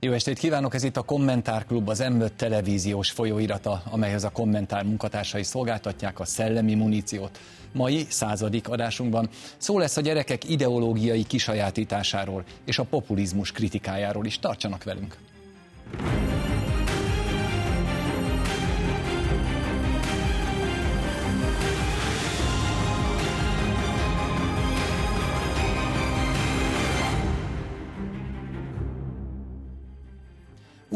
Jó estét kívánok, ez itt a Kommentárklub, az m televíziós folyóirata, amelyhez a kommentár munkatársai szolgáltatják a szellemi muníciót. Mai századik adásunkban szó lesz a gyerekek ideológiai kisajátításáról és a populizmus kritikájáról is. Tartsanak velünk!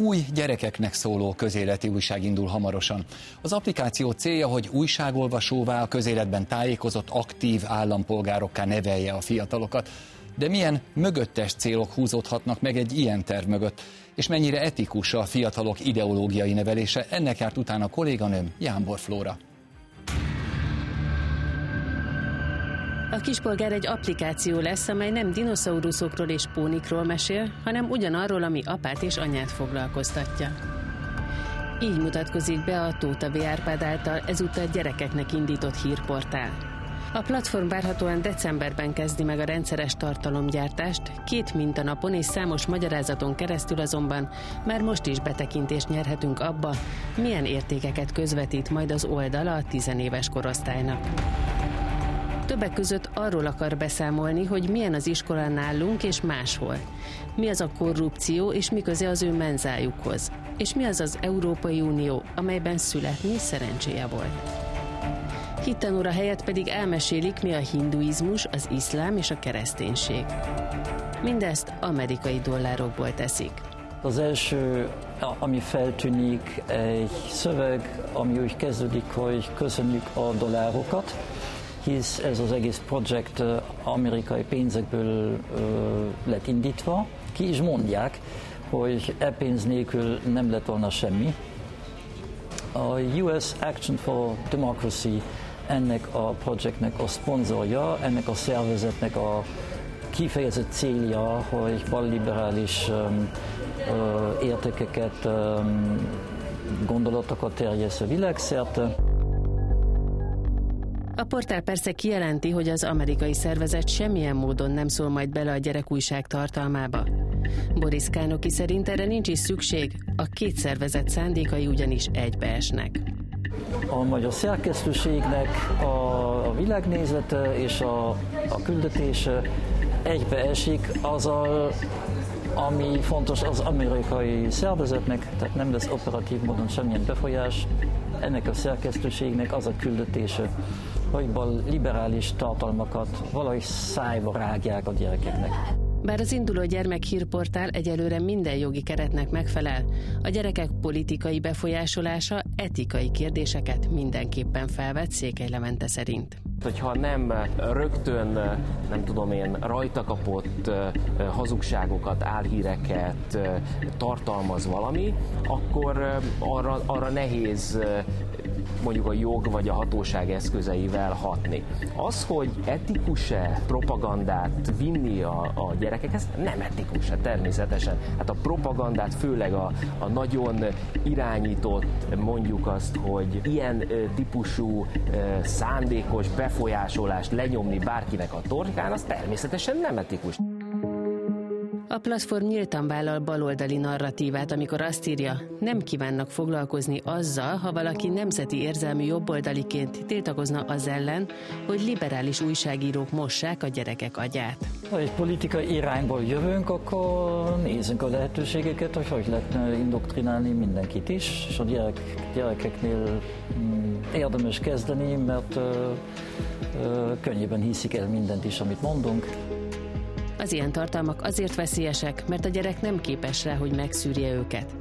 Új gyerekeknek szóló közéleti újság indul hamarosan. Az applikáció célja, hogy újságolvasóvá a közéletben tájékozott aktív állampolgárokká nevelje a fiatalokat. De milyen mögöttes célok húzódhatnak meg egy ilyen terv mögött? És mennyire etikus a fiatalok ideológiai nevelése? Ennek járt utána a kolléganőm Jánbor Flóra. A kispolgár egy applikáció lesz, amely nem dinoszauruszokról és pónikról mesél, hanem ugyanarról, ami apát és anyát foglalkoztatja. Így mutatkozik be a Tóta V. Árpád által ezúttal gyerekeknek indított hírportál. A platform várhatóan decemberben kezdi meg a rendszeres tartalomgyártást, két mintanapon és számos magyarázaton keresztül azonban már most is betekintést nyerhetünk abba, milyen értékeket közvetít majd az oldala a tizenéves korosztálynak. Többek között arról akar beszámolni, hogy milyen az iskola nálunk és máshol. Mi az a korrupció, és mi köze az ő menzájukhoz. És mi az az Európai Unió, amelyben születni szerencséje volt. Hittanóra helyett pedig elmesélik, mi a hinduizmus, az iszlám és a kereszténység. Mindezt amerikai dollárokból teszik. Az első, ami feltűnik, egy szöveg, ami úgy kezdődik, hogy köszönjük a dollárokat, hisz ez az egész projekt amerikai pénzekből lett indítva. Ki is mondják, hogy e pénz nélkül nem lett volna semmi. A US Action for Democracy ennek a projektnek a szponzorja, ennek a szervezetnek a kifejezett célja, hogy balliberális um, uh, értékeket, um, gondolatokat terjesz a világszerte. A portál persze kijelenti, hogy az amerikai szervezet semmilyen módon nem szól majd bele a gyerekújság tartalmába. Boris Kánoki szerint erre nincs is szükség, a két szervezet szándékai ugyanis egybeesnek. A magyar szerkesztőségnek a világnézete és a, a küldetése egybeesik azzal, ami fontos az amerikai szervezetnek, tehát nem lesz operatív módon semmilyen befolyás, ennek a szerkesztőségnek az a küldetése, hogy liberális tartalmakat valahogy szájba rágják a gyerekeknek. Bár az induló gyermekhírportál egyelőre minden jogi keretnek megfelel, a gyerekek politikai befolyásolása etikai kérdéseket mindenképpen felvet Székely Lemente szerint. Hogyha nem rögtön, nem tudom én, rajta kapott hazugságokat, álhíreket tartalmaz valami, akkor arra, arra nehéz mondjuk a jog vagy a hatóság eszközeivel hatni. Az, hogy etikus-e propagandát vinni a, a gyerekekhez, nem etikus-e természetesen. Hát a propagandát főleg a, a nagyon irányított, mondjuk azt, hogy ilyen típusú szándékos befolyásolást lenyomni bárkinek a torkán, az természetesen nem etikus. A platform nyíltan vállal baloldali narratívát, amikor azt írja, nem kívánnak foglalkozni azzal, ha valaki nemzeti érzelmű jobboldaliként tiltakozna az ellen, hogy liberális újságírók mossák a gyerekek agyát. Ha egy politikai irányból jövünk, akkor nézzünk a lehetőségeket, hogy hogy lehetne indoktrinálni mindenkit is, és a gyerek, gyerekeknél mm, érdemes kezdeni, mert ö, ö, könnyebben hiszik el mindent is, amit mondunk. Az ilyen tartalmak azért veszélyesek, mert a gyerek nem képes rá, hogy megszűrje őket.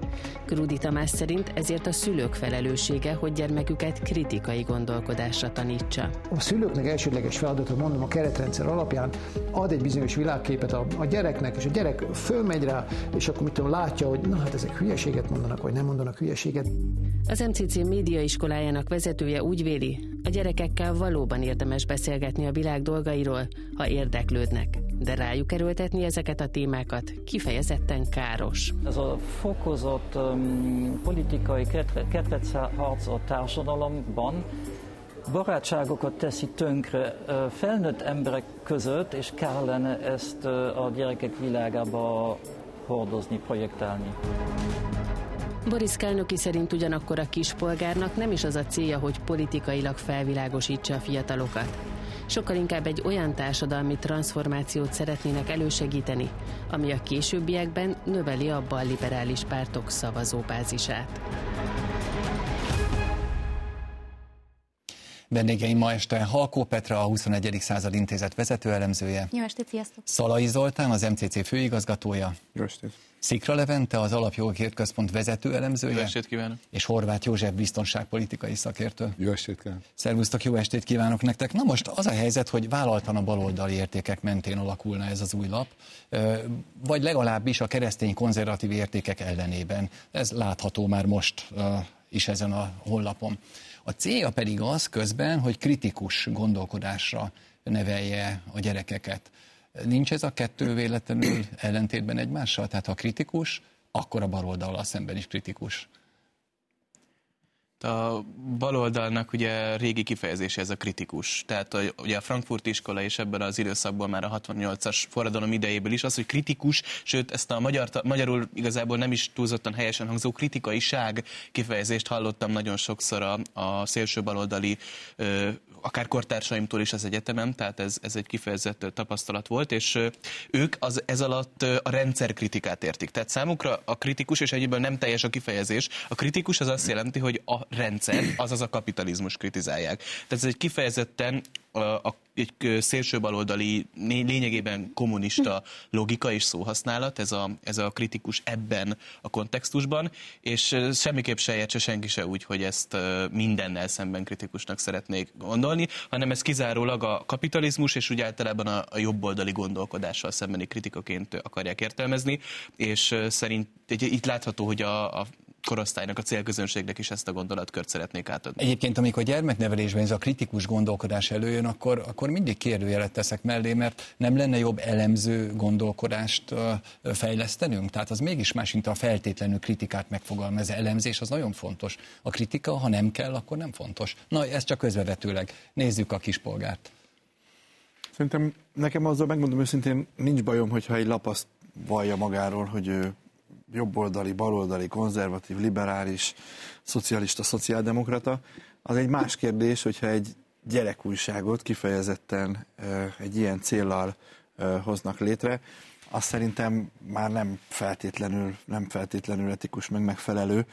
Krudi Tamás szerint ezért a szülők felelőssége, hogy gyermeküket kritikai gondolkodásra tanítsa. A szülőknek elsődleges feladata, mondom, a keretrendszer alapján ad egy bizonyos világképet a, a gyereknek, és a gyerek fölmegy rá, és akkor mit tudom, látja, hogy na hát ezek hülyeséget mondanak, vagy nem mondanak hülyeséget. Az MCC médiaiskolájának vezetője úgy véli, a gyerekekkel valóban érdemes beszélgetni a világ dolgairól, ha érdeklődnek de rájuk erőltetni ezeket a témákat kifejezetten káros. Ez a fokozott um, politikai ketrecharc a társadalomban barátságokat teszi tönkre felnőtt emberek között, és kellene ezt a gyerekek világába hordozni, projektálni. Boris Kelnoki szerint ugyanakkor a kispolgárnak nem is az a célja, hogy politikailag felvilágosítsa a fiatalokat. Sokkal inkább egy olyan társadalmi transformációt szeretnének elősegíteni, ami a későbbiekben növeli a balliberális pártok szavazóbázisát. Vendégeim ma este Halkó Petra, a 21. század intézet vezetőelemzője. Jó estét, sziasztok! Szalai Zoltán, az MCC főigazgatója. Jó estét! Szikra Levente, az Alapjogokért Központ vezetőelemzője. Jó estét kívánok! És Horváth József biztonságpolitikai szakértő. Jó estét kívánok! Szervusztok, jó estét kívánok nektek! Na most az a helyzet, hogy vállaltan a baloldali értékek mentén alakulna ez az új lap, vagy legalábbis a keresztény konzervatív értékek ellenében. Ez látható már most is ezen a honlapon. A célja pedig az közben, hogy kritikus gondolkodásra nevelje a gyerekeket. Nincs ez a kettő véletlenül ellentétben egymással? Tehát ha kritikus, akkor a baloldal szemben is kritikus. A baloldalnak ugye régi kifejezése ez a kritikus. Tehát a, ugye a Frankfurt iskola és ebben az időszakban már a 68-as forradalom idejéből is az, hogy kritikus, sőt ezt a magyar, magyarul igazából nem is túlzottan helyesen hangzó kritikaiság kifejezést hallottam nagyon sokszor a, a szélső baloldali ö, akár kortársaimtól is az egyetemen, tehát ez, ez egy kifejezett tapasztalat volt, és ők az, ez alatt a rendszerkritikát értik. Tehát számukra a kritikus, és egyébként nem teljes a kifejezés, a kritikus az azt jelenti, hogy a rendszer, azaz a kapitalizmus kritizálják. Tehát ez egy kifejezetten a, egy szélsőbaloldali, lényegében kommunista logika és szóhasználat, ez a, ez a kritikus ebben a kontextusban, és semmiképp se értse senki se úgy, hogy ezt mindennel szemben kritikusnak szeretnék gondolni, hanem ez kizárólag a kapitalizmus, és úgy általában a, a jobboldali gondolkodással szembeni kritikaként akarják értelmezni, és szerint itt látható, hogy a, a korosztálynak, a célközönségnek is ezt a gondolatkört szeretnék átadni. Egyébként, amikor gyermeknevelésben ez a kritikus gondolkodás előjön, akkor, akkor mindig kérdőjelet teszek mellé, mert nem lenne jobb elemző gondolkodást fejlesztenünk? Tehát az mégis más, mint a feltétlenül kritikát megfogalmaz. Elemzés az nagyon fontos. A kritika, ha nem kell, akkor nem fontos. Na, ez csak közvetőleg. Nézzük a kispolgárt. Szerintem nekem azzal megmondom őszintén, nincs bajom, hogyha egy lap azt vallja magáról, hogy ő jobboldali, baloldali, konzervatív, liberális, szocialista, szociáldemokrata. Az egy más kérdés, hogyha egy gyerekújságot kifejezetten egy ilyen céllal hoznak létre, azt szerintem már nem feltétlenül, nem feltétlenül etikus, meg megfelelő.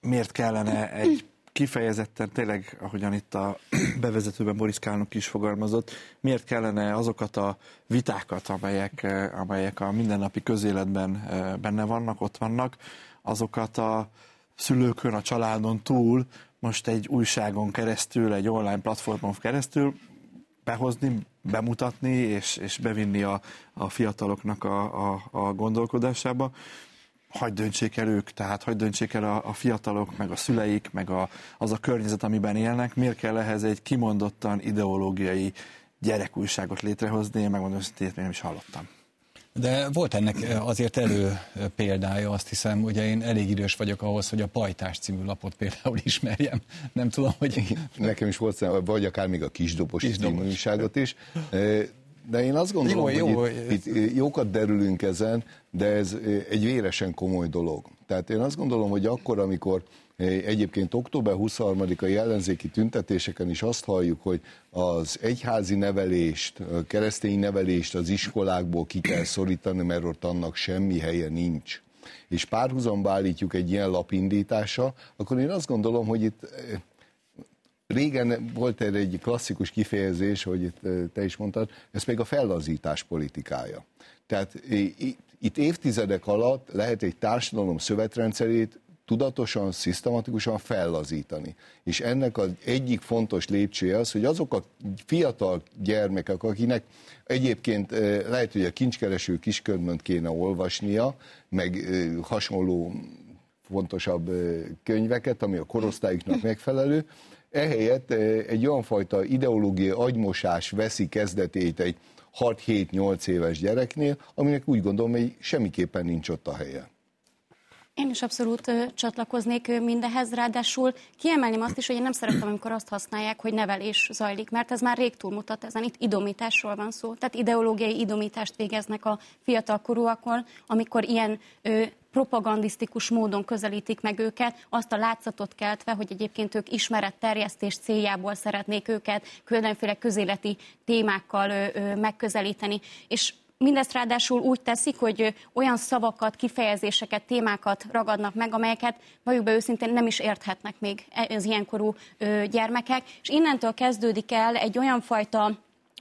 Miért kellene egy kifejezetten tényleg, ahogyan itt a bevezetőben Boris Kálnok is fogalmazott, miért kellene azokat a vitákat, amelyek, eh, amelyek a mindennapi közéletben eh, benne vannak, ott vannak, azokat a szülőkön, a családon túl most egy újságon keresztül, egy online platformon keresztül behozni, bemutatni és, és bevinni a, a fiataloknak a, a, a gondolkodásába hagyd döntsék el ők, tehát hagyd döntsék el a, a fiatalok, meg a szüleik, meg a, az a környezet, amiben élnek, miért kell ehhez egy kimondottan ideológiai gyerekújságot létrehozni, én megmondom, hogy ezt nem is hallottam. De volt ennek azért elő példája, azt hiszem, ugye én elég idős vagyok ahhoz, hogy a Pajtás című lapot például ismerjem. Nem tudom, hogy... Nekem is volt, vagy akár még a Kisdobos, Kisdobos. című újságot is de én azt gondolom, jó, jó, hogy itt, itt jókat derülünk ezen, de ez egy véresen komoly dolog. Tehát én azt gondolom, hogy akkor, amikor Egyébként október 23-ai ellenzéki tüntetéseken is azt halljuk, hogy az egyházi nevelést, a keresztény nevelést az iskolákból ki kell szorítani, mert ott annak semmi helye nincs és párhuzamba állítjuk egy ilyen lapindítása, akkor én azt gondolom, hogy itt Régen volt erre egy klasszikus kifejezés, hogy te is mondtad, ez pedig a fellazítás politikája. Tehát itt évtizedek alatt lehet egy társadalom szövetrendszerét tudatosan, szisztematikusan fellazítani. És ennek az egyik fontos lépcsője az, hogy azok a fiatal gyermekek, akinek egyébként lehet, hogy a kincskereső kisködmönt kéne olvasnia, meg hasonló fontosabb könyveket, ami a korosztályuknak megfelelő, Ehelyett eh, egy olyan fajta ideológiai agymosás veszi kezdetét egy 6-7-8 éves gyereknél, aminek úgy gondolom, hogy semmiképpen nincs ott a helye. Én is abszolút csatlakoznék mindehez, ráadásul kiemelném azt is, hogy én nem szeretem, amikor azt használják, hogy nevelés zajlik, mert ez már rég túlmutat ezen, itt idomításról van szó. Tehát ideológiai idomítást végeznek a fiatalkorúakon, amikor ilyen ö, propagandisztikus módon közelítik meg őket, azt a látszatot keltve, hogy egyébként ők ismeretterjesztés céljából szeretnék őket különféle közéleti témákkal ö, ö, megközelíteni. És Mindezt ráadásul úgy teszik, hogy olyan szavakat, kifejezéseket, témákat ragadnak meg, amelyeket valljuk be őszintén nem is érthetnek még az ilyenkorú gyermekek, és innentől kezdődik el egy olyan fajta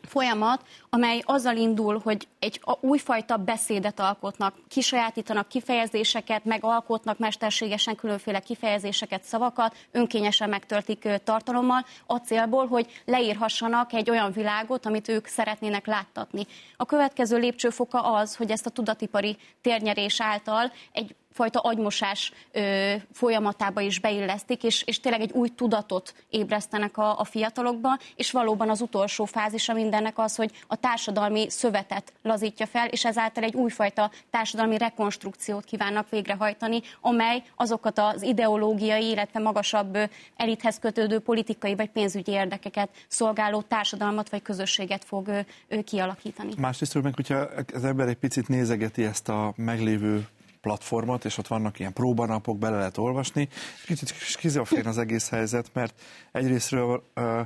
folyamat, amely azzal indul, hogy egy újfajta beszédet alkotnak, kisajátítanak kifejezéseket, megalkotnak mesterségesen különféle kifejezéseket, szavakat, önkényesen megtöltik tartalommal, a célból, hogy leírhassanak egy olyan világot, amit ők szeretnének láttatni. A következő lépcsőfoka az, hogy ezt a tudatipari térnyerés által egy fajta agymosás ö, folyamatába is beillesztik, és, és tényleg egy új tudatot ébresztenek a, a fiatalokba, és valóban az utolsó fázisa mindennek az, hogy a társadalmi szövetet lazítja fel, és ezáltal egy újfajta társadalmi rekonstrukciót kívánnak végrehajtani, amely azokat az ideológiai, illetve magasabb elithez kötődő politikai vagy pénzügyi érdekeket szolgáló társadalmat vagy közösséget fog ö, kialakítani. Másrészt meg, hogyha az ember egy picit nézegeti ezt a meglévő platformot, és ott vannak ilyen próbanapok, bele lehet olvasni. Kicsit skizofrén az egész helyzet, mert egyrésztről ö,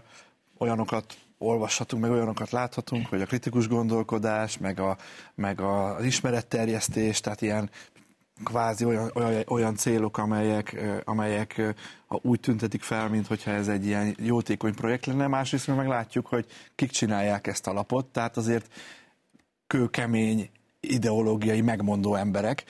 olyanokat olvashatunk, meg olyanokat láthatunk, hogy a kritikus gondolkodás, meg, a, meg az ismeretterjesztés, tehát ilyen kvázi olyan, olyan, olyan célok, amelyek, amelyek úgy tüntetik fel, mint hogyha ez egy ilyen jótékony projekt lenne. Másrészt meg látjuk, hogy kik csinálják ezt a lapot, tehát azért kőkemény ideológiai megmondó emberek,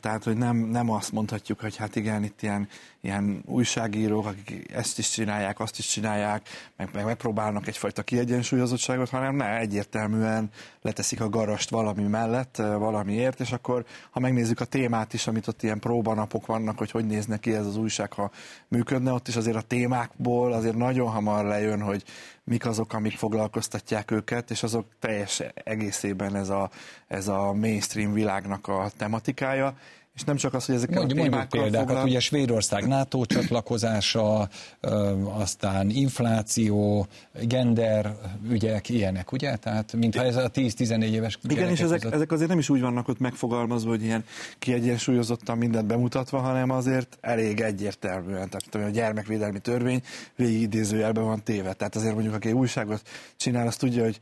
tehát hogy nem, nem azt mondhatjuk, hogy hát igen, itt ilyen, ilyen újságírók, akik ezt is csinálják, azt is csinálják, meg, meg megpróbálnak egyfajta kiegyensúlyozottságot, hanem ne, egyértelműen leteszik a garast valami mellett, valamiért, és akkor ha megnézzük a témát is, amit ott ilyen próbanapok vannak, hogy hogy néznek ki ez az újság, ha működne, ott is azért a témákból azért nagyon hamar lejön, hogy mik azok, amik foglalkoztatják őket, és azok teljes egészében ez a, ez a mainstream világnak a tematikája, és nem csak az, hogy ezek Mondj, a témákkal példákat, foglal... ugye Svédország NATO csatlakozása, aztán infláció, gender ügyek, ilyenek, ugye? Tehát mintha ez a 10-14 éves Igen, és ezek, ezek azért nem is úgy vannak ott megfogalmazva, hogy ilyen kiegyensúlyozottan mindent bemutatva, hanem azért elég egyértelműen. Tehát a gyermekvédelmi törvény végig idézőjelben van téve. Tehát azért mondjuk, aki újságot csinál, azt tudja, hogy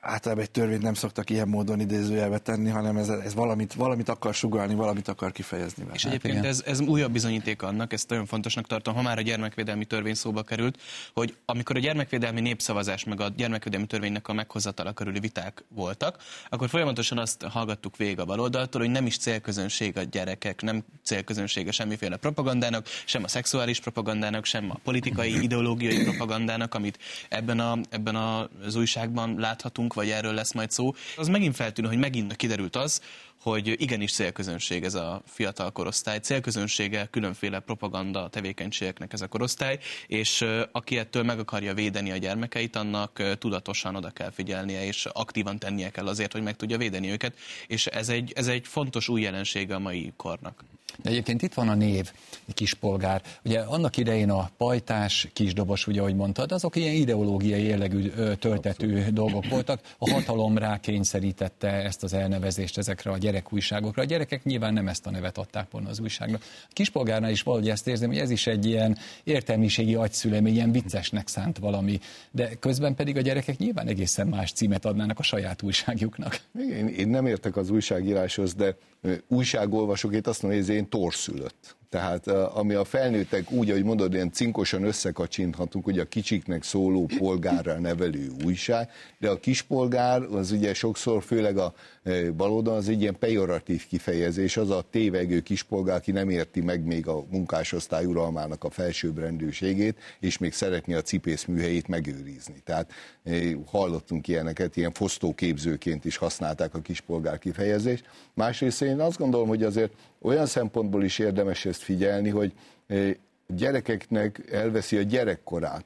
általában egy törvényt nem szoktak ilyen módon idézőjelbe tenni, hanem ez, ez valamit, valamit akar sugalni, valamit akar kifejezni. És hát egyébként ez, ez újabb bizonyíték annak, ezt nagyon fontosnak tartom, ha már a gyermekvédelmi törvény szóba került, hogy amikor a gyermekvédelmi népszavazás meg a gyermekvédelmi törvénynek a meghozatala körüli viták voltak, akkor folyamatosan azt hallgattuk végig a baloldaltól, hogy nem is célközönség a gyerekek, nem célközönsége semmiféle propagandának, sem a szexuális propagandának, sem a politikai, ideológiai propagandának, amit ebben, a, ebben az újságban láthatunk, vagy erről lesz majd szó, az megint feltűnő, hogy megint kiderült az, hogy igenis célközönség ez a fiatal korosztály, célközönsége különféle propaganda tevékenységeknek ez a korosztály, és aki ettől meg akarja védeni a gyermekeit, annak tudatosan oda kell figyelnie, és aktívan tennie kell azért, hogy meg tudja védeni őket, és ez egy, ez egy fontos új jelensége a mai kornak. De egyébként itt van a név, kispolgár. Ugye annak idején a pajtás, kisdobos, ugye ahogy mondtad, azok ilyen ideológiai jellegű töltető dolgok voltak. A hatalom rá kényszerítette ezt az elnevezést ezekre a gyerekújságokra. A gyerekek nyilván nem ezt a nevet adták volna az újságnak. A kispolgárnál is valahogy ezt érzem, hogy ez is egy ilyen értelmiségi agyszülemény, ilyen viccesnek szánt valami, de közben pedig a gyerekek nyilván egészen más címet adnának a saját újságjuknak. Én, én nem értek az újságíráshoz, de újságolvasók, itt azt mondom, hogy ez én torszülött. Tehát ami a felnőttek úgy, ahogy mondod, ilyen cinkosan összekacsinthatunk, hogy a kicsiknek szóló polgárra nevelő újság, de a kispolgár az ugye sokszor, főleg a baloldal, az egy ilyen pejoratív kifejezés, az a tévegő kispolgár, aki nem érti meg még a munkásosztály uralmának a felsőbbrendűségét, és még szeretné a cipész műhelyét megőrizni. Tehát hallottunk ilyeneket, ilyen fosztóképzőként is használták a kispolgár kifejezést. Másrészt én azt gondolom, hogy azért olyan szempontból is érdemes ezt figyelni, hogy gyerekeknek elveszi a gyerekkorát.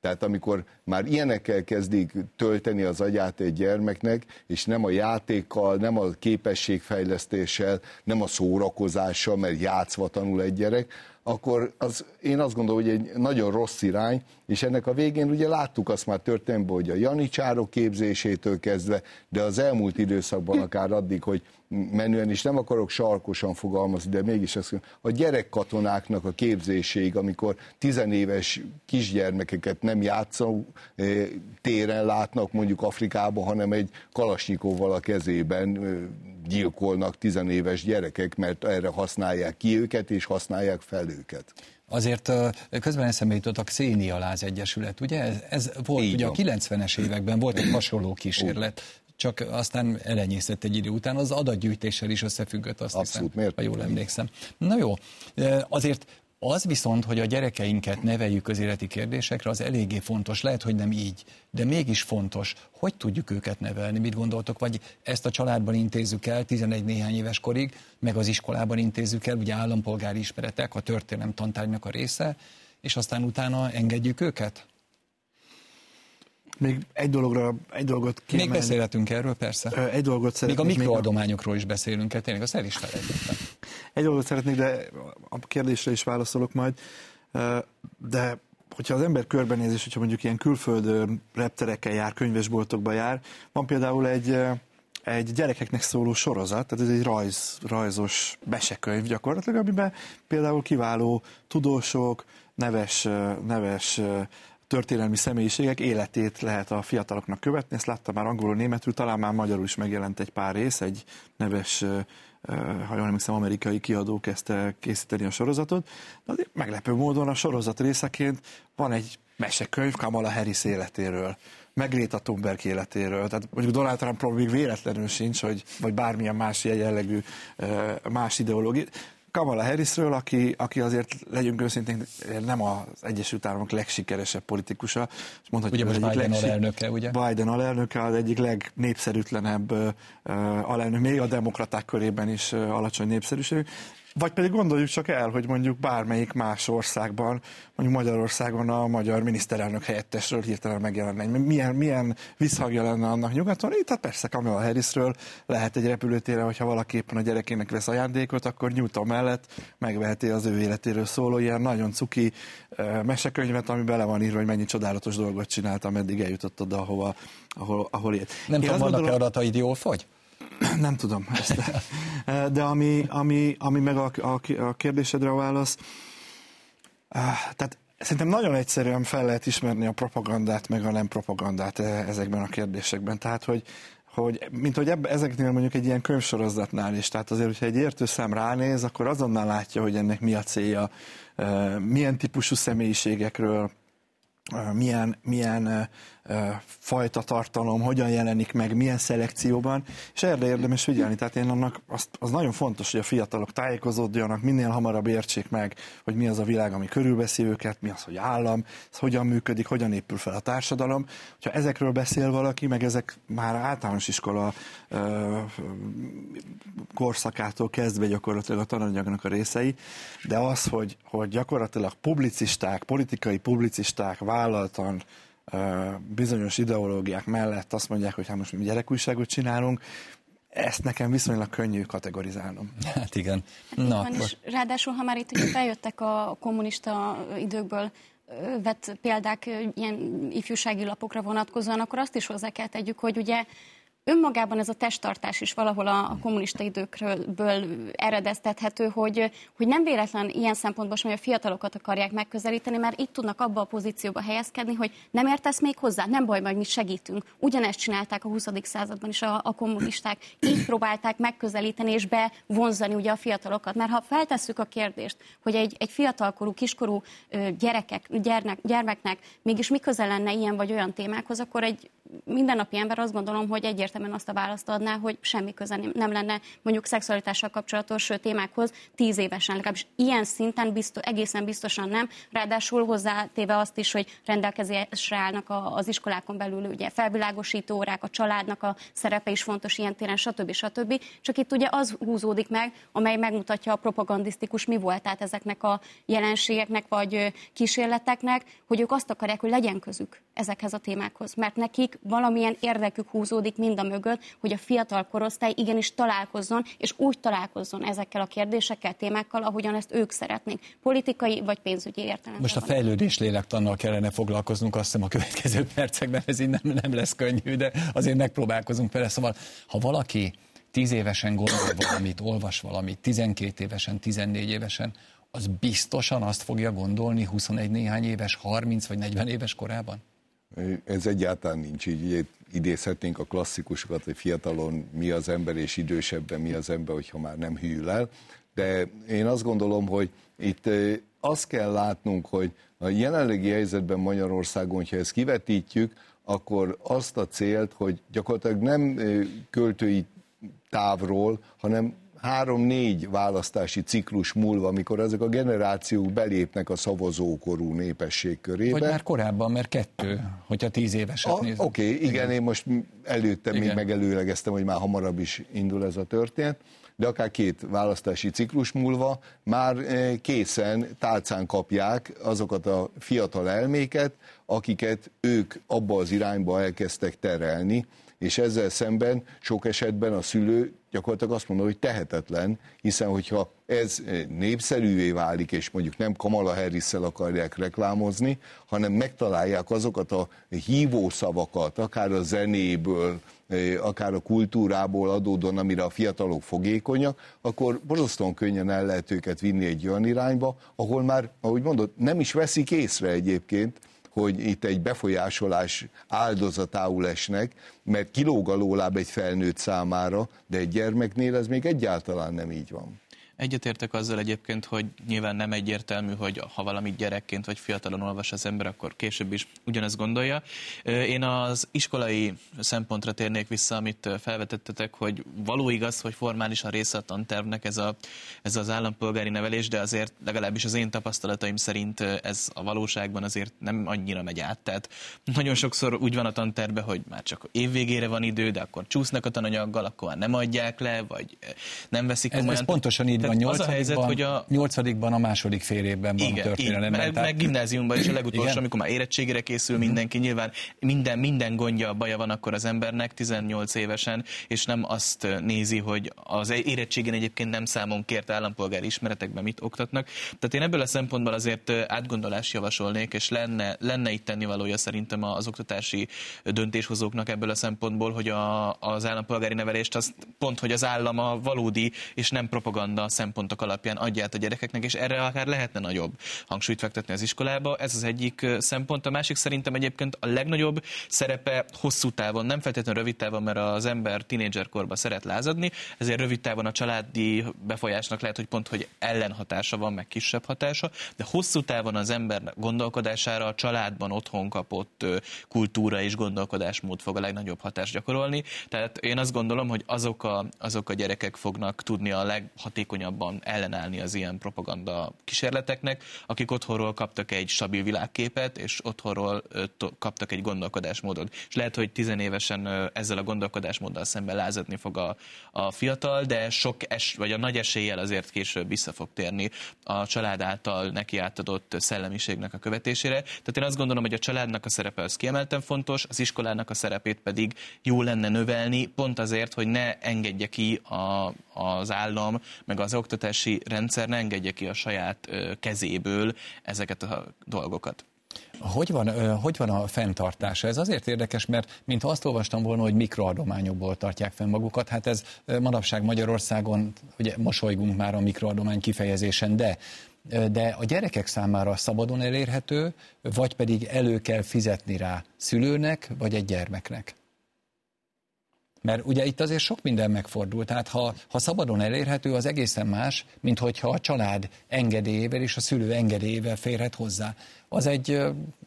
Tehát amikor már ilyenekkel kezdik tölteni az agyát egy gyermeknek, és nem a játékkal, nem a képességfejlesztéssel, nem a szórakozással, mert játszva tanul egy gyerek, akkor az, én azt gondolom, hogy egy nagyon rossz irány, és ennek a végén ugye láttuk azt már történetben, hogy a janicsárok képzésétől kezdve, de az elmúlt időszakban akár addig, hogy menően is nem akarok sarkosan fogalmazni, de mégis azt mondom, a gyerekkatonáknak a képzéséig, amikor tizenéves kisgyermekeket nem játszó eh, téren látnak mondjuk Afrikában, hanem egy kalasnyikovval a kezében eh, gyilkolnak tizenéves gyerekek, mert erre használják ki őket, és használják fel őket. Azért közben eszembe jutott a Xénia Láz Egyesület, ugye? Ez, ez volt, Így ugye van. a 90-es években volt egy hasonló kísérlet, csak aztán elenyészett egy idő után, az adatgyűjtéssel is összefüggött, azt Abszolút, hiszem, miért? ha jól emlékszem. Na jó, azért az viszont, hogy a gyerekeinket neveljük közéleti kérdésekre, az eléggé fontos. Lehet, hogy nem így, de mégis fontos. Hogy tudjuk őket nevelni? Mit gondoltok? Vagy ezt a családban intézzük el 11 néhány éves korig, meg az iskolában intézzük el, ugye állampolgári ismeretek, a történelem tantárgynak a része, és aztán utána engedjük őket? Még egy dologra, egy dolgot kiemelni. Még beszélhetünk erről, persze. Egy dolgot szeretnék. Még a mikroadományokról is beszélünk, hát tényleg azt el is felejtettem. Egy dolgot szeretnék, de a kérdésre is válaszolok majd. De hogyha az ember körbenéz, és hogyha mondjuk ilyen külföldön repterekkel jár, könyvesboltokba jár, van például egy, egy gyerekeknek szóló sorozat, tehát ez egy rajz, rajzos besekönyv gyakorlatilag, amiben például kiváló tudósok, neves, neves történelmi személyiségek életét lehet a fiataloknak követni. Ezt láttam már angolul, németül, talán már magyarul is megjelent egy pár rész, egy neves ha jól emlékszem, amerikai kiadó kezdte készíteni a sorozatot. De azért meglepő módon a sorozat részeként van egy mesekönyv Kamala Harris életéről, meg Greta Thunberg életéről. Tehát mondjuk Donald Trump még véletlenül sincs, hogy, vagy bármilyen más jellegű más ideológia. Kamala Harrisről, aki, aki azért legyünk őszintén, nem az Egyesült Államok legsikeresebb politikusa. És mondhatjuk, ugye most Biden legsik... alelnöke, ugye? Biden alelnöke az egyik legnépszerűtlenebb uh, alelnök, még a demokraták körében is uh, alacsony népszerűség. Vagy pedig gondoljuk csak el, hogy mondjuk bármelyik más országban, mondjuk Magyarországon a magyar miniszterelnök helyettesről hirtelen megjelenne. Milyen, milyen visszhangja lenne annak nyugaton? Itt hát persze Kamala Harrisről lehet egy repülőtére, hogyha valaki éppen a gyerekének vesz ajándékot, akkor Newton mellett megveheti az ő életéről szóló ilyen nagyon cuki mesekönyvet, ami bele van írva, hogy mennyi csodálatos dolgot csináltam, eddig eljutott oda, ahova, ahol, ahol élt. Nem tudom, vannak-e adataid jól fogy? Nem tudom ezt. De ami, ami, ami meg a, a, a kérdésedre a válasz, tehát szerintem nagyon egyszerűen fel lehet ismerni a propagandát, meg a nem propagandát ezekben a kérdésekben. Tehát, hogy, hogy mint hogy ebbe, ezeknél mondjuk egy ilyen könyvsorozatnál is, tehát azért, hogyha egy értő szem ránéz, akkor azonnal látja, hogy ennek mi a célja, milyen típusú személyiségekről, milyen, milyen fajta tartalom, hogyan jelenik meg, milyen szelekcióban, és erre érdemes figyelni. Tehát én annak az, az nagyon fontos, hogy a fiatalok tájékozódjanak, minél hamarabb értsék meg, hogy mi az a világ, ami körülveszi őket, mi az, hogy állam, ez hogyan működik, hogyan épül fel a társadalom. Ha ezekről beszél valaki, meg ezek már általános iskola ö, korszakától kezdve gyakorlatilag a tananyagnak a részei, de az, hogy, hogy gyakorlatilag publicisták, politikai publicisták vállaltan bizonyos ideológiák mellett azt mondják, hogy hát most mi gyerekújságot csinálunk, ezt nekem viszonylag könnyű kategorizálnom. Hát igen. Hát Na, van, és ráadásul, ha már itt ugye feljöttek a kommunista időkből vett példák ilyen ifjúsági lapokra vonatkozóan, akkor azt is hozzá kell tegyük, hogy ugye önmagában ez a testtartás is valahol a, a kommunista időkből eredeztethető, hogy, hogy nem véletlen ilyen szempontból sem, hogy a fiatalokat akarják megközelíteni, mert itt tudnak abba a pozícióba helyezkedni, hogy nem értesz még hozzá, nem baj, majd mi segítünk. Ugyanezt csinálták a 20. században is a, a kommunisták. Így próbálták megközelíteni és bevonzani ugye a fiatalokat. Mert ha feltesszük a kérdést, hogy egy, egy fiatalkorú, kiskorú gyerekek, gyermek, gyermeknek mégis mi közel lenne ilyen vagy olyan témákhoz, akkor egy mindennapi ember azt gondolom, hogy egyértelműen azt a választ adná, hogy semmi köze nem lenne mondjuk szexualitással kapcsolatos témákhoz tíz évesen, legalábbis ilyen szinten biztos, egészen biztosan nem. Ráadásul hozzátéve azt is, hogy rendelkezésre állnak az iskolákon belül ugye felvilágosító órák, a családnak a szerepe is fontos ilyen téren, stb. stb. Csak itt ugye az húzódik meg, amely megmutatja a propagandisztikus mi volt, tehát ezeknek a jelenségeknek vagy kísérleteknek, hogy ők azt akarják, hogy legyen közük ezekhez a témákhoz, mert nekik valamilyen érdekük húzódik mind a mögött, hogy a fiatal korosztály igenis találkozzon, és úgy találkozzon ezekkel a kérdésekkel, témákkal, ahogyan ezt ők szeretnék, politikai vagy pénzügyi értelemben. Most a fejlődés lélektannal kellene foglalkoznunk, azt hiszem a következő percekben ez nem, nem lesz könnyű, de azért megpróbálkozunk vele. Szóval, ha valaki tíz évesen gondol valamit, olvas valamit, 12 évesen, 14 évesen, az biztosan azt fogja gondolni 21 néhány éves, 30 vagy 40 éves korában? Ez egyáltalán nincs így. Ugye idézhetnénk a klasszikusokat, hogy fiatalon mi az ember, és idősebben mi az ember, hogyha már nem hűl el. De én azt gondolom, hogy itt azt kell látnunk, hogy a jelenlegi helyzetben Magyarországon, hogyha ezt kivetítjük, akkor azt a célt, hogy gyakorlatilag nem költői távról, hanem három-négy választási ciklus múlva, amikor ezek a generációk belépnek a szavazókorú népesség körébe. Vagy már korábban, mert kettő, hogyha tíz éveset nézünk. Oké, okay, igen, igen, én most előtte igen. még megelőlegeztem, hogy már hamarabb is indul ez a történet, de akár két választási ciklus múlva már eh, készen tálcán kapják azokat a fiatal elméket, akiket ők abba az irányba elkezdtek terelni, és ezzel szemben sok esetben a szülő gyakorlatilag azt mondja, hogy tehetetlen, hiszen hogyha ez népszerűvé válik, és mondjuk nem Kamala harris akarják reklámozni, hanem megtalálják azokat a hívószavakat, akár a zenéből, akár a kultúrából adódóan, amire a fiatalok fogékonyak, akkor borzasztóan könnyen el lehet őket vinni egy olyan irányba, ahol már, ahogy mondod, nem is veszik észre egyébként, hogy itt egy befolyásolás áldozatául esnek, mert kilóg alóláb egy felnőtt számára, de egy gyermeknél ez még egyáltalán nem így van. Egyetértek azzal egyébként, hogy nyilván nem egyértelmű, hogy ha valamit gyerekként vagy fiatalon olvas az ember, akkor később is ugyanezt gondolja. Én az iskolai szempontra térnék vissza, amit felvetettetek, hogy való igaz, hogy formálisan része a tantervnek ez, a, ez az állampolgári nevelés, de azért legalábbis az én tapasztalataim szerint ez a valóságban azért nem annyira megy át. Tehát nagyon sokszor úgy van a tanterve, hogy már csak évvégére van idő, de akkor csúsznak a tananyaggal, akkor már nem adják le, vagy nem veszik komolyan. Ez, ez pontosan így a nyolcadikban, az a helyzet, hogy a... nyolcadikban a második fél évben van igen, a történelem. Meg, meg gimnáziumban is a legutolsó, amikor már érettségére készül uh-huh. mindenki, nyilván minden, minden gondja, baja van akkor az embernek 18 évesen, és nem azt nézi, hogy az érettségén egyébként nem számon kért állampolgári ismeretekben mit oktatnak. Tehát én ebből a szempontból azért átgondolást javasolnék, és lenne, lenne itt tennivalója szerintem az oktatási döntéshozóknak ebből a szempontból, hogy a, az állampolgári nevelést az pont, hogy az állam a valódi és nem propaganda szempontok alapján adja át a gyerekeknek, és erre akár lehetne nagyobb hangsúlyt fektetni az iskolába. Ez az egyik szempont. A másik szerintem egyébként a legnagyobb szerepe hosszú távon, nem feltétlenül rövid távon, mert az ember tinédzserkorban szeret lázadni, ezért rövid távon a családi befolyásnak lehet, hogy pont, hogy ellenhatása van, meg kisebb hatása, de hosszú távon az ember gondolkodására a családban otthon kapott kultúra és gondolkodásmód fog a legnagyobb hatást gyakorolni. Tehát én azt gondolom, hogy azok a, azok a gyerekek fognak tudni a leghatékonyabb hatékonyabban ellenállni az ilyen propaganda kísérleteknek, akik otthonról kaptak egy stabil világképet, és otthonról kaptak egy gondolkodásmódot. És lehet, hogy tizenévesen ezzel a gondolkodásmóddal szemben lázadni fog a, a fiatal, de sok es, vagy a nagy eséllyel azért később vissza fog térni a család által neki átadott szellemiségnek a követésére. Tehát én azt gondolom, hogy a családnak a szerepe az kiemelten fontos, az iskolának a szerepét pedig jó lenne növelni, pont azért, hogy ne engedje ki a, az állam, meg az oktatási rendszer ne engedje ki a saját kezéből ezeket a dolgokat. Hogy van, hogy van a fenntartása? Ez azért érdekes, mert mint azt olvastam volna, hogy mikroadományokból tartják fenn magukat, hát ez manapság Magyarországon, ugye mosolygunk már a mikroadomány kifejezésen, de de a gyerekek számára szabadon elérhető, vagy pedig elő kell fizetni rá szülőnek, vagy egy gyermeknek? Mert ugye itt azért sok minden megfordul, tehát ha, ha szabadon elérhető, az egészen más, mint hogyha a család engedélyével és a szülő engedélyével férhet hozzá. Az egy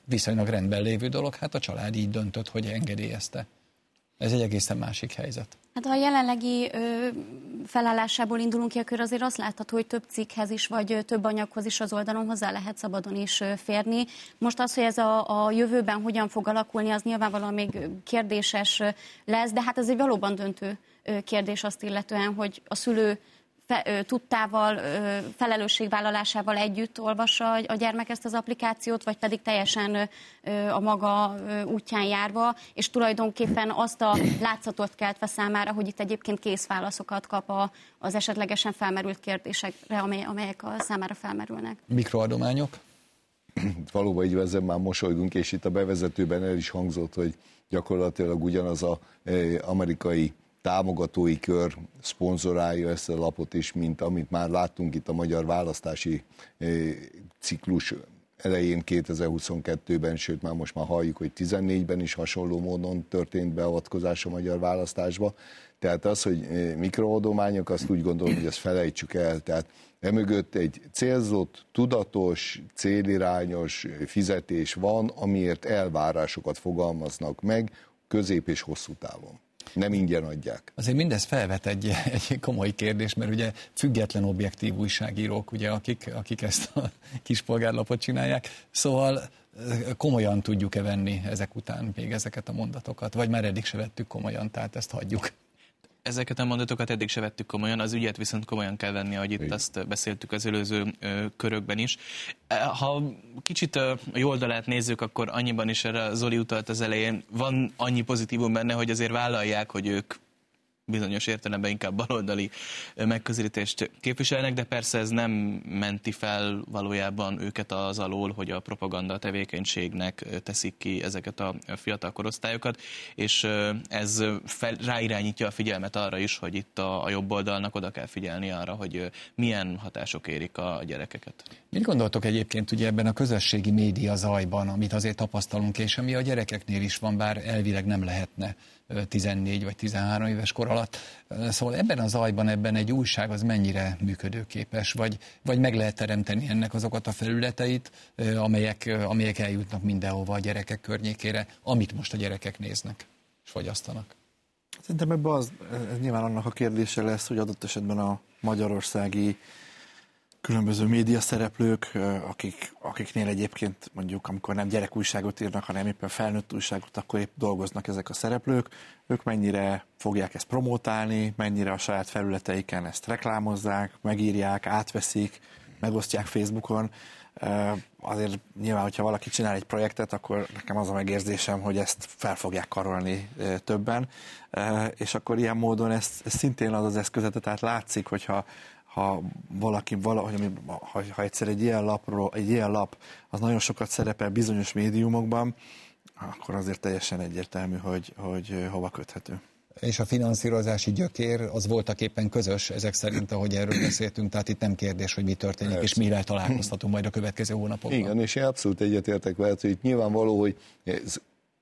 viszonylag rendben lévő dolog, hát a család így döntött, hogy engedélyezte. Ez egy egészen másik helyzet. Hát ha a jelenlegi ö, felállásából indulunk ki, akkor azért azt látható, hogy több cikkhez is, vagy több anyaghoz is az oldalon hozzá lehet szabadon is férni. Most az, hogy ez a, a jövőben hogyan fog alakulni, az nyilvánvalóan még kérdéses lesz, de hát ez egy valóban döntő kérdés azt illetően, hogy a szülő fe, tudtával, felelősségvállalásával együtt olvassa a gyermek ezt az applikációt, vagy pedig teljesen a maga útján járva, és tulajdonképpen azt a látszatot keltve számára, hogy itt egyébként kész válaszokat kap az esetlegesen felmerült kérdésekre, amelyek a számára felmerülnek. Mikroadományok? Valóban így ezen már mosolygunk, és itt a bevezetőben el is hangzott, hogy gyakorlatilag ugyanaz az amerikai támogatói kör szponzorálja ezt a lapot is, mint amit már láttunk itt a magyar választási eh, ciklus elején 2022-ben, sőt már most már halljuk, hogy 14-ben is hasonló módon történt beavatkozás a magyar választásba. Tehát az, hogy eh, mikroadományok, azt úgy gondolom, hogy ezt felejtsük el. Tehát emögött egy célzott, tudatos, célirányos fizetés van, amiért elvárásokat fogalmaznak meg közép és hosszú távon nem ingyen adják. Azért mindez felvet egy, egy komoly kérdés, mert ugye független objektív újságírók, ugye, akik, akik ezt a kispolgárlapot csinálják, szóval eh, komolyan tudjuk-e venni ezek után még ezeket a mondatokat, vagy már eddig se vettük komolyan, tehát ezt hagyjuk ezeket a mondatokat eddig se vettük komolyan, az ügyet viszont komolyan kell venni, ahogy itt azt beszéltük az előző körökben is. E, ha kicsit a jó oldalát nézzük, akkor annyiban is erre Zoli utalt az elején, van annyi pozitívum benne, hogy azért vállalják, hogy ők bizonyos értelemben inkább baloldali megközelítést képviselnek, de persze ez nem menti fel valójában őket az alól, hogy a propaganda tevékenységnek teszik ki ezeket a fiatal korosztályokat, és ez fel, ráirányítja a figyelmet arra is, hogy itt a, a jobb oldalnak oda kell figyelni arra, hogy milyen hatások érik a gyerekeket. Mit gondoltok egyébként ugye ebben a közösségi média zajban, amit azért tapasztalunk, és ami a gyerekeknél is van, bár elvileg nem lehetne 14 vagy 13 éves kor alatt. Szóval ebben a zajban, ebben egy újság az mennyire működőképes, vagy, vagy meg lehet teremteni ennek azokat a felületeit, amelyek, amelyek eljutnak mindenhova a gyerekek környékére, amit most a gyerekek néznek és fogyasztanak. Szerintem ebben az, ez nyilván annak a kérdése lesz, hogy adott esetben a magyarországi különböző média szereplők, akik, akiknél egyébként mondjuk, amikor nem gyerekújságot írnak, hanem éppen felnőtt újságot, akkor épp dolgoznak ezek a szereplők, ők mennyire fogják ezt promotálni, mennyire a saját felületeiken ezt reklámozzák, megírják, átveszik, megosztják Facebookon. Azért nyilván, hogyha valaki csinál egy projektet, akkor nekem az a megérzésem, hogy ezt fel fogják karolni többen, és akkor ilyen módon ez, ez szintén az az eszközete, tehát látszik, hogyha ha valaki valahogy, ha, ha egyszer egy ilyen lapról, egy ilyen lap, az nagyon sokat szerepel bizonyos médiumokban, akkor azért teljesen egyértelmű, hogy, hogy hova köthető. És a finanszírozási gyökér az voltak éppen közös, ezek szerint, ahogy erről beszéltünk, tehát itt nem kérdés, hogy mi történik, Persze. és mire találkozhatunk majd a következő hónapokban. Igen, és én abszolút egyetértek vele, hogy itt nyilvánvaló, hogy ez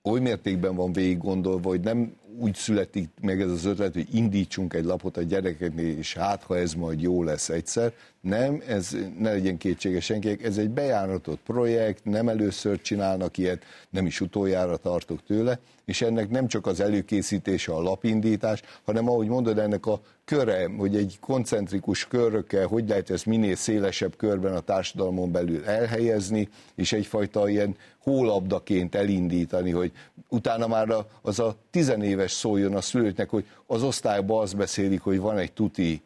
oly mértékben van végig gondolva, hogy nem úgy születik meg ez az ötlet, hogy indítsunk egy lapot a gyerekeknél, és hát, ha ez majd jó lesz egyszer. Nem, ez ne legyen kétséges senkinek, ez egy bejáratott projekt, nem először csinálnak ilyet, nem is utoljára tartok tőle, és ennek nem csak az előkészítése, a lapindítás, hanem ahogy mondod, ennek a köre, hogy egy koncentrikus körökkel, hogy lehet ezt minél szélesebb körben a társadalmon belül elhelyezni, és egyfajta ilyen hólabdaként elindítani, hogy utána már az a tizenéves szóljon a szülőknek, hogy az osztályban azt beszélik, hogy van egy tuti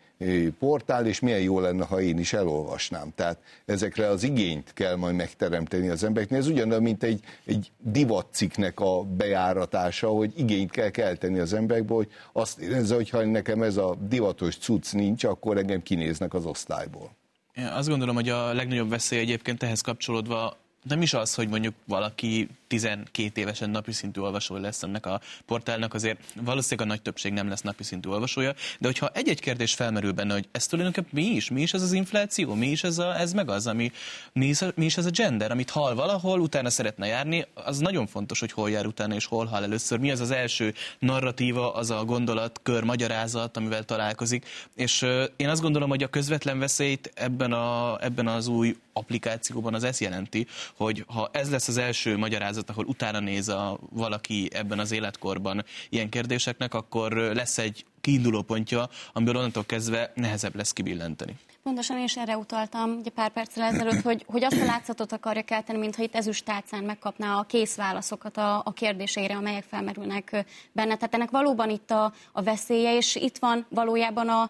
portál, és milyen jó lenne, ha én is elolvasnám. Tehát ezekre az igényt kell majd megteremteni az embereknél. Ez ugyanolyan, mint egy, egy divatciknek a bejáratása, hogy igényt kell kelteni az emberekbe, hogy azt érezze, hogy ha nekem ez a divatos cucc nincs, akkor engem kinéznek az osztályból. Én azt gondolom, hogy a legnagyobb veszély egyébként ehhez kapcsolódva nem is az, hogy mondjuk valaki 12 évesen napi szintű olvasó lesz ennek a portálnak, azért valószínűleg a nagy többség nem lesz napi szintű olvasója, de hogyha egy-egy kérdés felmerül benne, hogy ez tulajdonképpen mi is, mi is ez az infláció, mi is ez, a, ez meg az, ami, mi is, mi is ez a gender, amit hal valahol, utána szeretne járni, az nagyon fontos, hogy hol jár utána és hol hal először, mi az az első narratíva, az a gondolat, kör, magyarázat, amivel találkozik, és én azt gondolom, hogy a közvetlen veszélyt ebben, a, ebben az új applikációban az ezt jelenti, hogy ha ez lesz az első magyarázat, ahol utána néz a valaki ebben az életkorban ilyen kérdéseknek, akkor lesz egy kiinduló pontja, amiből onnantól kezdve nehezebb lesz kibillenteni. Pontosan én is erre utaltam ugye pár perccel ezelőtt, hogy, hogy azt a látszatot akarja kelteni, mintha itt ezüst tálcán megkapná a kész válaszokat a, a kérdéseire, amelyek felmerülnek benne. Tehát ennek valóban itt a, a veszélye, és itt van valójában a,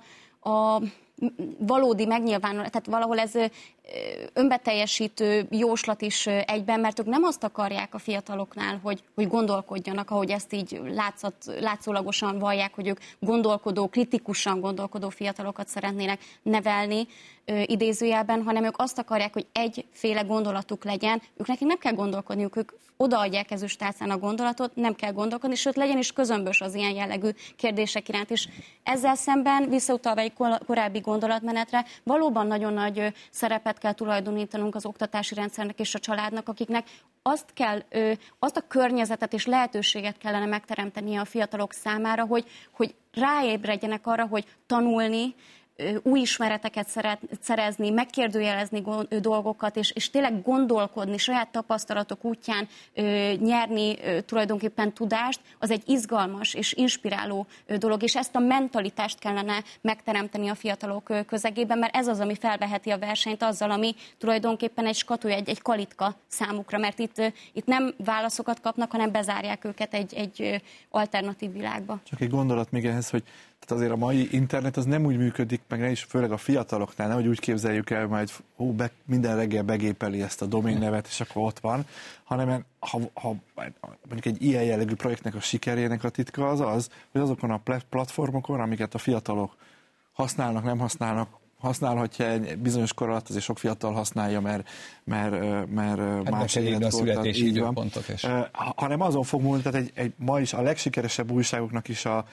a valódi megnyilvánulás, tehát valahol ez önbeteljesítő jóslat is egyben, mert ők nem azt akarják a fiataloknál, hogy, hogy gondolkodjanak, ahogy ezt így látszat, látszólagosan vallják, hogy ők gondolkodó, kritikusan gondolkodó fiatalokat szeretnének nevelni ö, idézőjelben, hanem ők azt akarják, hogy egyféle gondolatuk legyen, ők nekik nem kell gondolkodniuk, ők odaadják ezüstálcán a gondolatot, nem kell gondolkodni, sőt legyen is közömbös az ilyen jellegű kérdések iránt is. Ezzel szemben visszautalva egy korábbi gondolatmenetre, valóban nagyon nagy szerepet kell tulajdonítanunk az oktatási rendszernek és a családnak, akiknek azt kell, azt a környezetet és lehetőséget kellene megteremteni a fiatalok számára, hogy, hogy ráébredjenek arra, hogy tanulni, új ismereteket szeret, szerezni, megkérdőjelezni dolgokat, és, és tényleg gondolkodni, saját tapasztalatok útján ö, nyerni tulajdonképpen tudást, az egy izgalmas és inspiráló dolog, és ezt a mentalitást kellene megteremteni a fiatalok ö, közegében, mert ez az, ami felveheti a versenyt azzal, ami tulajdonképpen egy skatuj, egy, egy kalitka számukra, mert itt, itt nem válaszokat kapnak, hanem bezárják őket egy, egy alternatív világba. Csak egy gondolat még ehhez, hogy tehát azért a mai internet az nem úgy működik, meg ne is főleg a fiataloknál, nem, hogy úgy képzeljük el, majd hú, be, minden reggel begépeli ezt a domain nevet, és akkor ott van, hanem ha, ha mondjuk egy ilyen jellegű projektnek a sikerének a titka az az, hogy azokon a platformokon, amiket a fiatalok használnak, nem használnak, használhatja egy bizonyos kor alatt, azért sok fiatal használja, mert, mert, mert hát más a születési időpontok is. Hanem azon fog múlni, tehát egy, egy, ma is a legsikeresebb újságoknak is a,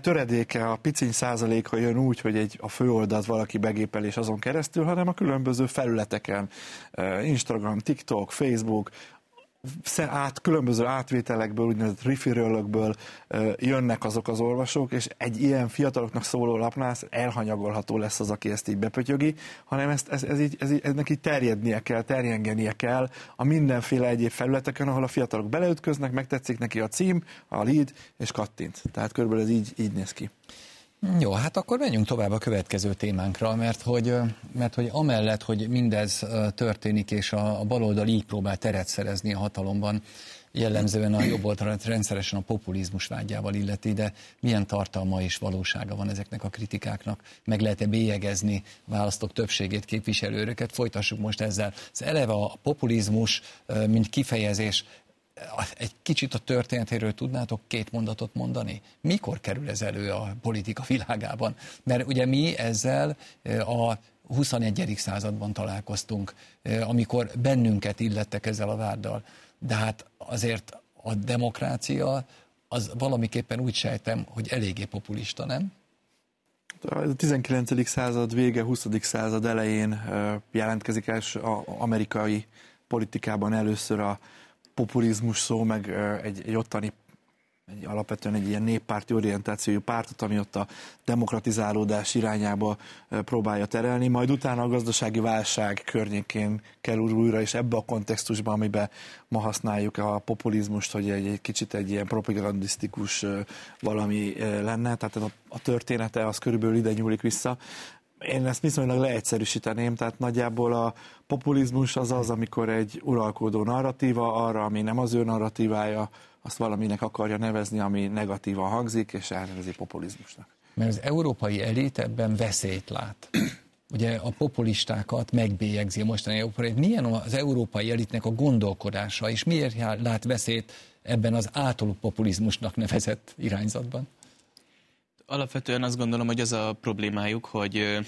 töredéke, a piciny százaléka jön úgy, hogy egy, a főoldalt valaki begépel és azon keresztül, hanem a különböző felületeken, Instagram, TikTok, Facebook, át, különböző átvételekből, úgynevezett referralökből jönnek azok az olvasók, és egy ilyen fiataloknak szóló lapnál elhanyagolható lesz az, aki ezt így bepötyögi, hanem ezt, ez, ez így, ez így, ennek így terjednie kell, terjengenie kell a mindenféle egyéb felületeken, ahol a fiatalok beleütköznek, megtetszik neki a cím, a lead, és kattint. Tehát körülbelül ez így, így néz ki. Jó, hát akkor menjünk tovább a következő témánkra, mert hogy, mert hogy amellett, hogy mindez történik, és a, a baloldal így próbál teret szerezni a hatalomban, jellemzően a jobb oldal rendszeresen a populizmus vágyával illeti, de milyen tartalma és valósága van ezeknek a kritikáknak? Meg lehet-e bélyegezni választók többségét, képviselőröket? Folytassuk most ezzel. Az eleve a populizmus, mint kifejezés egy kicsit a történetéről tudnátok két mondatot mondani? Mikor kerül ez elő a politika világában? Mert ugye mi ezzel a 21. században találkoztunk, amikor bennünket illettek ezzel a váddal. De hát azért a demokrácia az valamiképpen úgy sejtem, hogy eléggé populista, nem? A 19. század vége, 20. század elején jelentkezik első amerikai politikában először a populizmus szó, meg egy, egy ottani egy alapvetően egy ilyen néppárti orientációjú pártot, ami ott a demokratizálódás irányába próbálja terelni, majd utána a gazdasági válság környékén kerül újra, és ebbe a kontextusban, amiben ma használjuk a populizmust, hogy egy, egy kicsit egy ilyen propagandisztikus valami lenne, tehát a, a története az körülbelül ide nyúlik vissza én ezt viszonylag leegyszerűsíteném, tehát nagyjából a populizmus az az, amikor egy uralkodó narratíva arra, ami nem az ő narratívája, azt valaminek akarja nevezni, ami negatívan hangzik, és elnevezi populizmusnak. Mert az európai elit ebben veszélyt lát. Ugye a populistákat megbélyegzi a mostani európai. Milyen az európai elitnek a gondolkodása, és miért lát veszélyt ebben az általuk populizmusnak nevezett irányzatban? Alapvetően azt gondolom, hogy az a problémájuk, hogy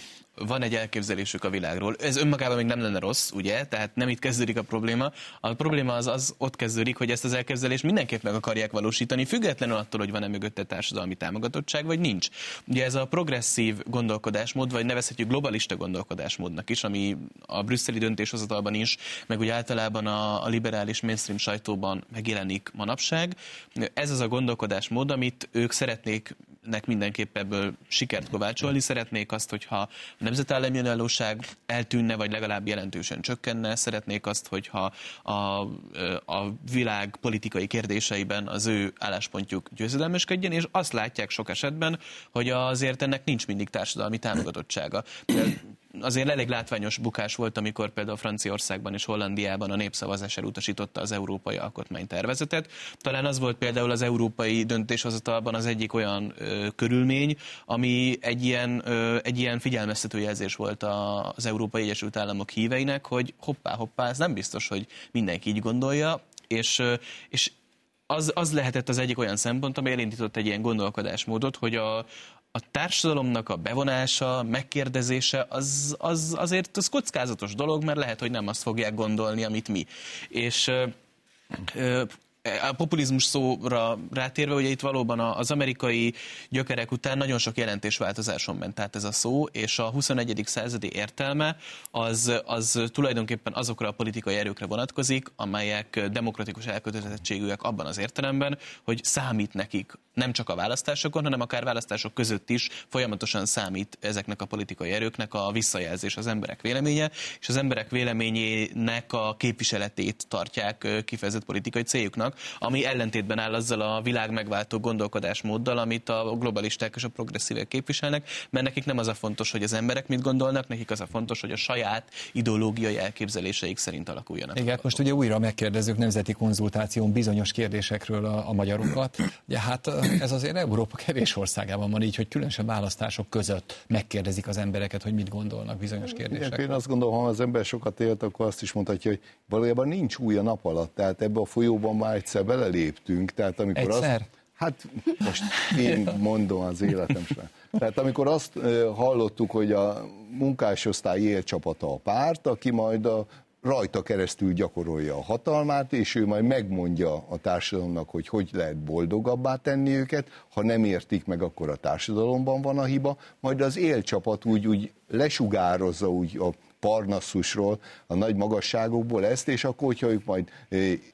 van egy elképzelésük a világról. Ez önmagában még nem lenne rossz, ugye? Tehát nem itt kezdődik a probléma. A probléma az, az ott kezdődik, hogy ezt az elképzelést mindenképp meg akarják valósítani, függetlenül attól, hogy van-e mögötte társadalmi támogatottság, vagy nincs. Ugye ez a progresszív gondolkodásmód, vagy nevezhetjük globalista gondolkodásmódnak is, ami a brüsszeli döntéshozatalban is, meg úgy általában a, a liberális mainstream sajtóban megjelenik manapság. Ez az a gondolkodásmód, amit ők szeretnék nek mindenképp ebből sikert kovácsolni. Szeretnék azt, hogyha nemzetállami önállóság eltűnne, vagy legalább jelentősen csökkenne. Szeretnék azt, hogyha a, a világ politikai kérdéseiben az ő álláspontjuk győzedelmeskedjen, és azt látják sok esetben, hogy azért ennek nincs mindig társadalmi támogatottsága. Azért elég látványos bukás volt, amikor például Franciaországban és Hollandiában a népszavazás elutasította az európai alkotmánytervezetet. Talán az volt például az európai döntéshozatalban az egyik olyan ö, körülmény, ami egy ilyen, ö, egy ilyen figyelmeztető jelzés volt a, az Európai Egyesült Államok híveinek, hogy hoppá, hoppá, ez nem biztos, hogy mindenki így gondolja, és, és az, az lehetett az egyik olyan szempont, ami elindított egy ilyen gondolkodásmódot, hogy a, a társadalomnak a bevonása, megkérdezése, az, az azért az kockázatos dolog, mert lehet, hogy nem azt fogják gondolni, amit mi. És a populizmus szóra rátérve, ugye itt valóban az amerikai gyökerek után nagyon sok jelentésváltozáson ment át ez a szó, és a 21. századi értelme az, az tulajdonképpen azokra a politikai erőkre vonatkozik, amelyek demokratikus elkötelezettségűek abban az értelemben, hogy számít nekik nem csak a választásokon, hanem akár választások között is folyamatosan számít ezeknek a politikai erőknek a visszajelzés az emberek véleménye, és az emberek véleményének a képviseletét tartják kifejezett politikai céljuknak, ami ellentétben áll azzal a világ megváltó gondolkodásmóddal, amit a globalisták és a progresszívek képviselnek, mert nekik nem az a fontos, hogy az emberek mit gondolnak, nekik az a fontos, hogy a saját ideológiai elképzeléseik szerint alakuljanak. Igen, most ugye újra megkérdezzük nemzeti konzultáción bizonyos kérdésekről a, a magyarokat. Ugye hát ez azért Európa kevés országában van így, hogy különösen választások között megkérdezik az embereket, hogy mit gondolnak bizonyos kérdésekről. Én azt gondolom, ha az ember sokat élt, akkor azt is mondhatja, hogy valójában nincs új a nap alatt. Tehát ebbe a folyóban már egyszer beleléptünk. Tehát amikor egyszer? Azt, hát most én mondom az életem során. Tehát amikor azt hallottuk, hogy a munkásosztály élcsapata a párt, aki majd a rajta keresztül gyakorolja a hatalmát, és ő majd megmondja a társadalomnak, hogy hogy lehet boldogabbá tenni őket, ha nem értik meg, akkor a társadalomban van a hiba, majd az élcsapat úgy, úgy lesugározza úgy a Parnasszusról, a nagy magasságokból ezt, és akkor, hogyha ők majd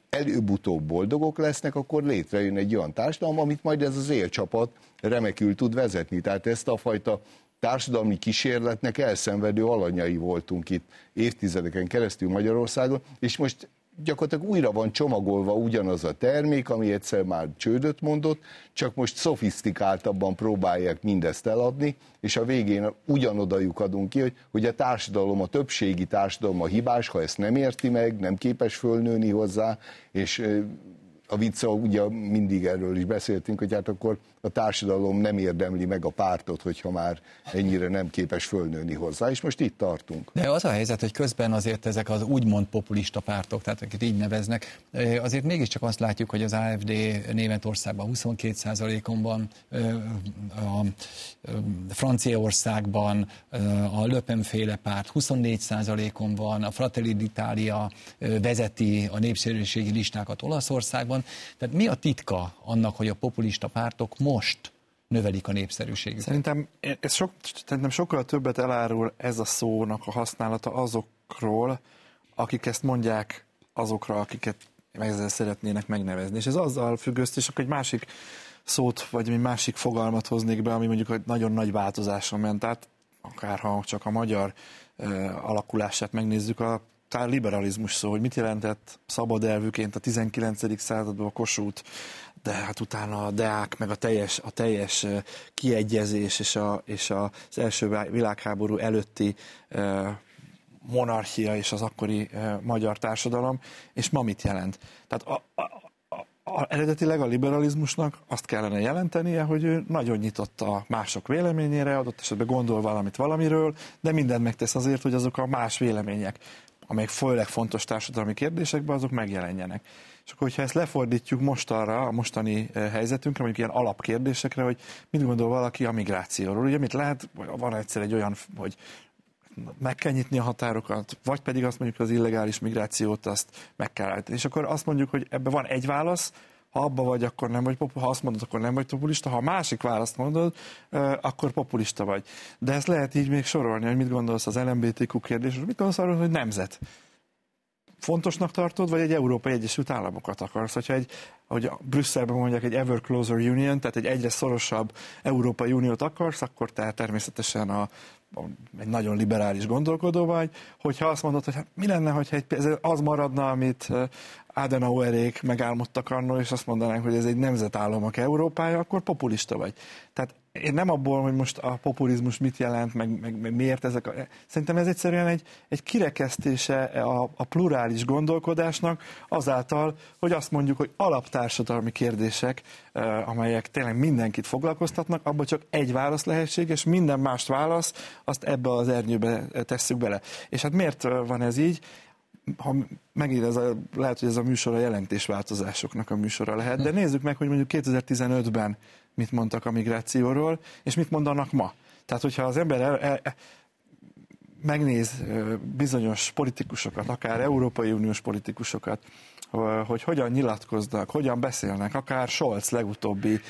előbb-utóbb boldogok lesznek, akkor létrejön egy olyan társadalom, amit majd ez az élcsapat remekül tud vezetni. Tehát ezt a fajta társadalmi kísérletnek elszenvedő alanyai voltunk itt évtizedeken keresztül Magyarországon, és most gyakorlatilag újra van csomagolva ugyanaz a termék, ami egyszer már csődöt mondott, csak most szofisztikáltabban próbálják mindezt eladni, és a végén ugyanoda adunk ki, hogy, hogy a társadalom, a többségi társadalom a hibás, ha ezt nem érti meg, nem képes fölnőni hozzá, és a vicca, ugye mindig erről is beszéltünk, hogy hát akkor a társadalom nem érdemli meg a pártot, hogyha már ennyire nem képes fölnőni hozzá, és most itt tartunk. De az a helyzet, hogy közben azért ezek az úgymond populista pártok, tehát akik így neveznek, azért mégiscsak azt látjuk, hogy az AFD Németországban 22%-on van, a Franciaországban a Löpenféle párt 24%-on van, a Fratelli d'Italia vezeti a népszerűségi listákat Olaszországban. Tehát mi a titka annak, hogy a populista pártok most növelik a népszerűségüket. Szerintem, ez sok, szerintem sokkal többet elárul ez a szónak a használata azokról, akik ezt mondják azokra, akiket ezzel szeretnének megnevezni. És ez azzal függ össze, és akkor egy másik szót, vagy egy másik fogalmat hoznék be, ami mondjuk egy nagyon nagy változáson ment át, akár ha csak a magyar alakulását megnézzük, a tár liberalizmus szó, hogy mit jelentett szabad elvűként a 19. században a Kossuth de hát utána a deák, meg a teljes, a teljes kiegyezés és, a, és az első világháború előtti monarchia és az akkori magyar társadalom, és ma mit jelent? Tehát a, a, a, eredetileg a liberalizmusnak azt kellene jelentenie, hogy ő nagyon nyitott a mások véleményére, adott esetben gondol valamit valamiről, de mindent megtesz azért, hogy azok a más vélemények amelyek főleg fontos társadalmi kérdésekben, azok megjelenjenek. És akkor, hogyha ezt lefordítjuk most arra, a mostani helyzetünkre, mondjuk ilyen alapkérdésekre, hogy mit gondol valaki a migrációról. Ugye mit lehet, van egyszer egy olyan, hogy meg kell nyitni a határokat, vagy pedig azt mondjuk, az illegális migrációt azt meg kell állítani. És akkor azt mondjuk, hogy ebben van egy válasz, ha abba vagy, akkor nem vagy populista, ha azt mondod, akkor nem vagy populista, ha a másik választ mondod, akkor populista vagy. De ezt lehet így még sorolni, hogy mit gondolsz az LMBTQ kérdésről, mit gondolsz arról, hogy nemzet fontosnak tartod, vagy egy Európai Egyesült Államokat akarsz? Hogyha egy, ahogy Brüsszelben mondják, egy ever closer union, tehát egy egyre szorosabb Európai Uniót akarsz, akkor te természetesen a, a, egy nagyon liberális gondolkodó vagy. Hogyha azt mondod, hogy hát mi lenne, egy, ez az maradna, amit Adenauerék megálmodtak annól, és azt mondanánk, hogy ez egy nemzetállamok Európája, akkor populista vagy. Tehát én nem abból, hogy most a populizmus mit jelent, meg, meg, meg miért ezek a... Szerintem ez egyszerűen egy, egy kirekesztése a, a plurális gondolkodásnak azáltal, hogy azt mondjuk, hogy alaptársadalmi kérdések, amelyek tényleg mindenkit foglalkoztatnak, abban csak egy válasz lehetséges, minden mást válasz, azt ebbe az ernyőbe tesszük bele. És hát miért van ez így? ha megint ez a, lehet, hogy ez a műsor a jelentésváltozásoknak a műsora lehet, de nézzük meg, hogy mondjuk 2015-ben mit mondtak a migrációról, és mit mondanak ma. Tehát, hogyha az ember el, el, megnéz bizonyos politikusokat, akár Európai Uniós politikusokat, hogy hogyan nyilatkoznak, hogyan beszélnek, akár Scholz legutóbbi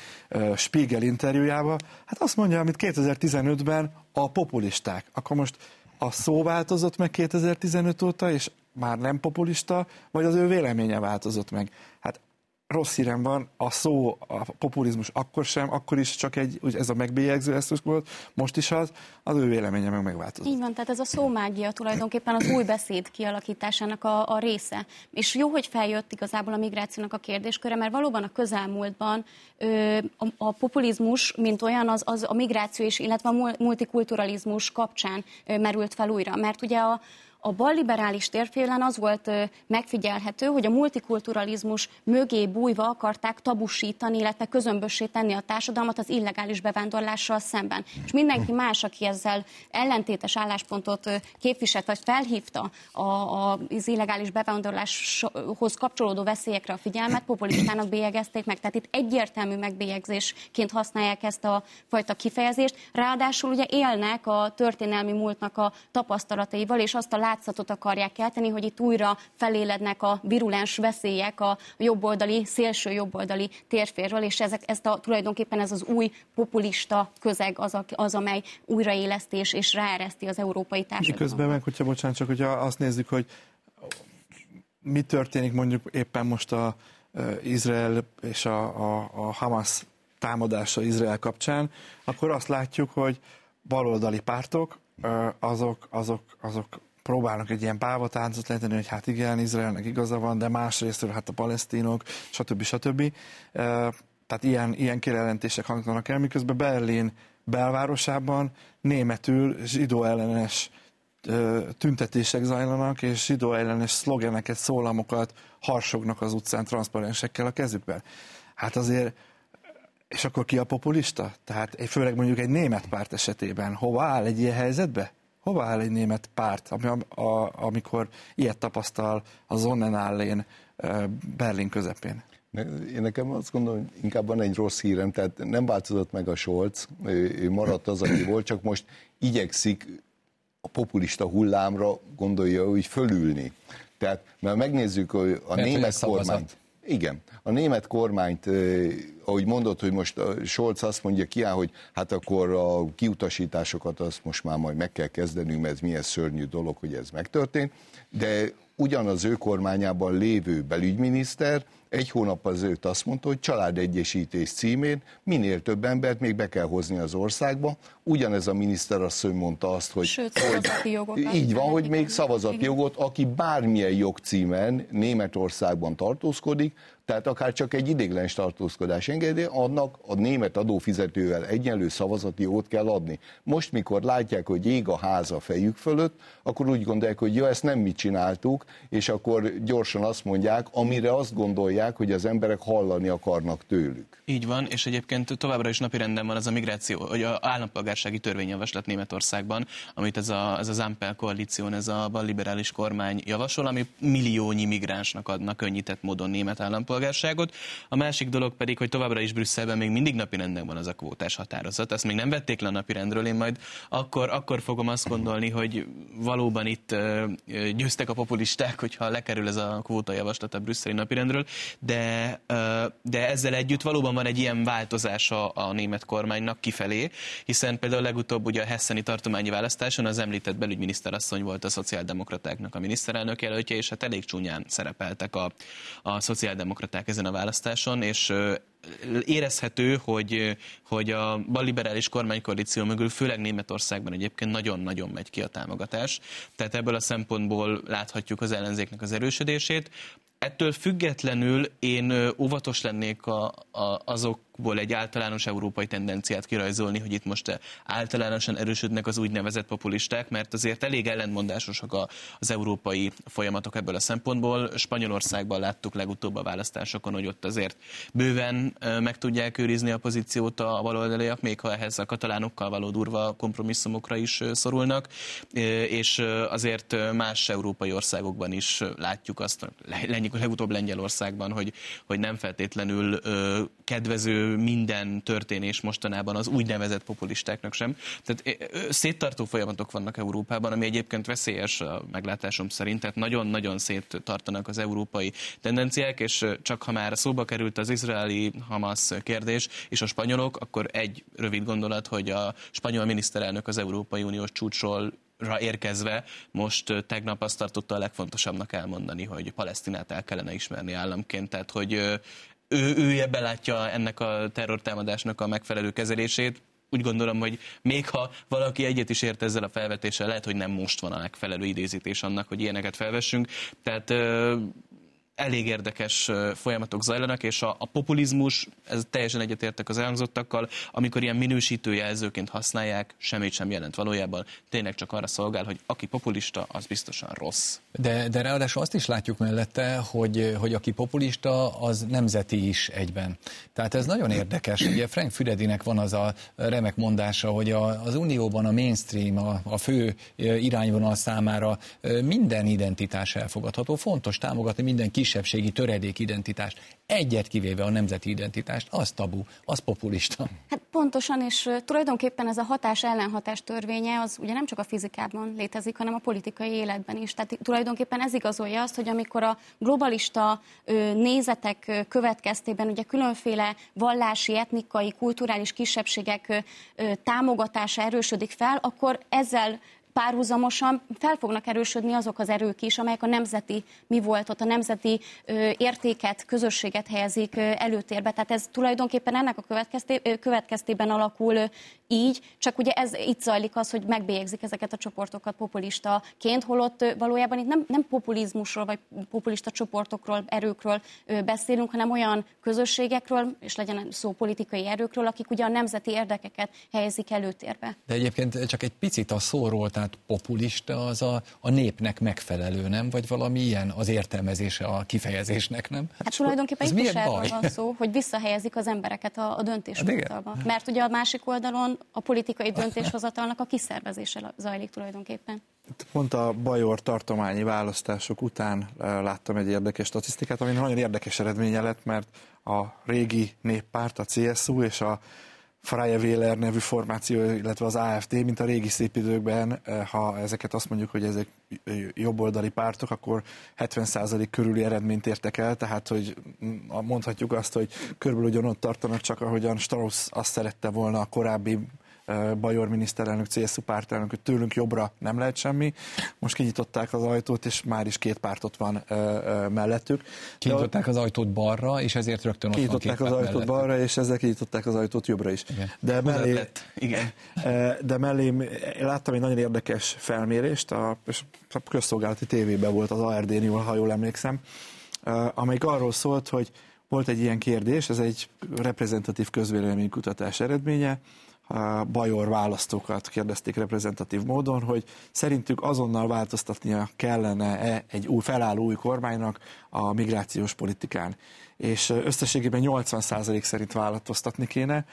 Spiegel interjújába, hát azt mondja, amit 2015-ben a populisták. Akkor most a szó változott meg 2015 óta, és már nem populista, vagy az ő véleménye változott meg. Hát rossz hírem van, a szó, a populizmus akkor sem, akkor is csak egy, ugye ez a megbélyegző eszköz volt, most is az, az ő véleménye meg megváltozott. Így van, tehát ez a szómágia tulajdonképpen az új beszéd kialakításának a, a része. És jó, hogy feljött igazából a migrációnak a kérdésköre, mert valóban a közelmúltban ö, a, a populizmus, mint olyan, az, az a migráció és illetve a multikulturalizmus kapcsán ö, merült fel újra. Mert ugye a, a balliberális térfélen az volt megfigyelhető, hogy a multikulturalizmus mögé bújva akarták tabusítani, illetve közömbössé tenni a társadalmat az illegális bevándorlással szemben. És mindenki más, aki ezzel ellentétes álláspontot képviselt, vagy felhívta az illegális bevándorláshoz kapcsolódó veszélyekre a figyelmet, populistának bélyegezték meg. Tehát itt egyértelmű megbélyegzésként használják ezt a fajta kifejezést. Ráadásul ugye élnek a történelmi múltnak a tapasztalataival, és azt a látszatot akarják kelteni, hogy itt újra felélednek a virulens veszélyek a jobboldali, szélső jobboldali térférről, és ezek, ez a, tulajdonképpen ez az új populista közeg az, a, az amely újraélesztés és ráereszti az európai társadalmat. Közben meg, hogyha bocsánat, csak hogyha azt nézzük, hogy mi történik mondjuk éppen most a Izrael és a, a, a Hamas támadása Izrael kapcsán, akkor azt látjuk, hogy baloldali pártok, azok, azok, azok próbálnak egy ilyen pávatáncot lehetni, hogy hát igen, Izraelnek igaza van, de másrésztről hát a palesztinok, stb. stb. Tehát ilyen, ilyen kijelentések hangzanak el, miközben Berlin belvárosában németül zsidó ellenes tüntetések zajlanak, és zsidó ellenes szlogeneket, szólamokat harsognak az utcán transzparensekkel a kezükben. Hát azért, és akkor ki a populista? Tehát főleg mondjuk egy német párt esetében hova áll egy ilyen helyzetbe? Hova áll egy német párt, ami, a, amikor ilyet tapasztal a Sonnenallén Berlin közepén? Én nekem azt gondolom, hogy inkább van egy rossz hírem, tehát nem változott meg a Scholz, ő maradt az, aki volt, csak most igyekszik a populista hullámra gondolja úgy fölülni. Tehát, mert megnézzük hogy a Mert német kormányt. Igen, a német kormányt, ahogy mondott, hogy most Scholz azt mondja ki, hogy hát akkor a kiutasításokat azt most már majd meg kell kezdenünk, mert ez milyen szörnyű dolog, hogy ez megtörtént, de ugyanaz ő kormányában lévő belügyminiszter egy hónap ezelőtt azt mondta, hogy családegyesítés címén minél több embert még be kell hozni az országba. Ugyanez a miniszter asszony mondta azt, hogy, Sőt, hogy jogokat így van, hogy még szavazati jogot, aki bármilyen jogcímen Németországban tartózkodik, Tehát akár csak egy idéglenes tartózkodás engedély, annak a német adófizetővel egyenlő szavazati jót kell adni. Most, mikor látják, hogy ég a ház a fejük fölött, akkor úgy gondolják, hogy ja, ezt nem mi csináltuk, és akkor gyorsan azt mondják, amire azt gondolják, hogy az emberek hallani akarnak tőlük. Így van, és egyébként továbbra is napirenden van az a migráció, hogy a állampolgársági törvényjavaslat Németországban, amit ez, a, ez az Ampel koalíció, ez a balliberális kormány javasol, ami milliónyi migránsnak adnak könnyített módon német állampolgárságot. A másik dolog pedig, hogy továbbra is Brüsszelben még mindig napirenden van az a kvótás határozat. Ezt még nem vették le a napirendről, én majd akkor, akkor fogom azt gondolni, hogy valóban itt győztek a populisták, hogyha lekerül ez a kvóta javaslat a brüsszeli napirendről, de, de ezzel együtt valóban van egy ilyen változása a német kormánynak kifelé, hiszen például legutóbb ugye a Hesseni tartományi választáson az említett belügyminiszterasszony volt a szociáldemokratáknak a miniszterelnök jelöltje, és hát elég csúnyán szerepeltek a, a szociáldemokraták ezen a választáson, és érezhető, hogy, hogy a balliberális kormánykoalíció mögül, főleg Németországban egyébként nagyon-nagyon megy ki a támogatás. Tehát ebből a szempontból láthatjuk az ellenzéknek az erősödését. Ettől függetlenül én óvatos lennék a, a, azokból egy általános európai tendenciát kirajzolni, hogy itt most általánosan erősödnek az úgynevezett populisták, mert azért elég ellentmondásosak a, az európai folyamatok ebből a szempontból. Spanyolországban láttuk legutóbb a választásokon, hogy ott azért bőven meg tudják őrizni a pozíciót a baloldaliak, még ha ehhez a katalánokkal való durva kompromisszumokra is szorulnak, és azért más európai országokban is látjuk azt, legutóbb Lengyelországban, hogy, hogy nem feltétlenül kedvező minden történés mostanában az úgynevezett populistáknak sem. Tehát széttartó folyamatok vannak Európában, ami egyébként veszélyes a meglátásom szerint, tehát nagyon-nagyon széttartanak az európai tendenciák, és csak ha már szóba került az izraeli Hamas kérdés és a spanyolok, akkor egy rövid gondolat, hogy a spanyol miniszterelnök az Európai Uniós csúcsról érkezve most tegnap azt tartotta a legfontosabbnak elmondani, hogy Palesztinát el kellene ismerni államként, tehát hogy ő, ő ebben látja ennek a terrortámadásnak a megfelelő kezelését, úgy gondolom, hogy még ha valaki egyet is ért ezzel a felvetéssel, lehet, hogy nem most van a megfelelő idézítés annak, hogy ilyeneket felvessünk. Tehát elég érdekes folyamatok zajlanak, és a, a populizmus, ez teljesen egyetértek az elhangzottakkal, amikor ilyen minősítő jelzőként használják, semmit sem jelent valójában, tényleg csak arra szolgál, hogy aki populista, az biztosan rossz. De, de ráadásul azt is látjuk mellette, hogy, hogy aki populista, az nemzeti is egyben. Tehát ez nagyon érdekes. Ugye Frank Füredinek van az a remek mondása, hogy a, az Unióban a mainstream, a, a fő irányvonal számára minden identitás elfogadható. Fontos támogatni minden kis kisebbségi töredék identitást, egyet kivéve a nemzeti identitást, az tabu, az populista. Hát pontosan, és tulajdonképpen ez a hatás-ellenhatás törvénye az ugye nem csak a fizikában létezik, hanem a politikai életben is. Tehát tulajdonképpen ez igazolja azt, hogy amikor a globalista nézetek következtében ugye különféle vallási, etnikai, kulturális kisebbségek támogatása erősödik fel, akkor ezzel párhuzamosan fel fognak erősödni azok az erők is, amelyek a nemzeti mi volt ott, a nemzeti ö, értéket, közösséget helyezik ö, előtérbe. Tehát ez tulajdonképpen ennek a következtében alakul ö, így, csak ugye ez itt zajlik az, hogy megbélyegzik ezeket a csoportokat populistaként, holott valójában itt nem, nem populizmusról vagy populista csoportokról, erőkről beszélünk, hanem olyan közösségekről, és legyen szó politikai erőkről, akik ugye a nemzeti érdekeket helyezik előtérbe. De egyébként csak egy picit a szóról, tehát populista az a, a népnek megfelelő, nem? Vagy valami ilyen az értelmezése a kifejezésnek, nem? Hát tulajdonképpen itt is erről van szó, hogy visszahelyezik az embereket a, a döntéshozatalba. Hát Mert ugye a másik oldalon a politikai döntéshozatalnak a kiszervezése zajlik tulajdonképpen. Pont a Bajor tartományi választások után eh, láttam egy érdekes statisztikát, ami nagyon érdekes eredménye lett, mert a régi néppárt, a CSU és a Freie Wähler nevű formáció, illetve az AFD, mint a régi szép időkben, eh, ha ezeket azt mondjuk, hogy ezek jobboldali pártok, akkor 70% körüli eredményt értek el, tehát hogy mondhatjuk azt, hogy körülbelül ugyanott tartanak, csak ahogyan Strauss azt szerette volna a korábbi Bajor miniszterelnök, CSU pártelnök, hogy tőlünk jobbra nem lehet semmi. Most kinyitották az ajtót, és már is két pártot van mellettük. Kinyitották az ajtót balra, és ezért rögtön ott Kinyitották az ajtót mellettük. balra, és ezzel kinyitották az ajtót jobbra is. Igen. De mellé, Igen. de mellé láttam egy nagyon érdekes felmérést, a, a közszolgálati tévében volt az ARD-nél, ha jól emlékszem, amelyik arról szólt, hogy volt egy ilyen kérdés, ez egy reprezentatív közvéleménykutatás eredménye, a bajor választókat kérdezték reprezentatív módon, hogy szerintük azonnal változtatnia kellene-e egy új felálló új kormánynak a migrációs politikán. És összességében 80% szerint változtatni kéne,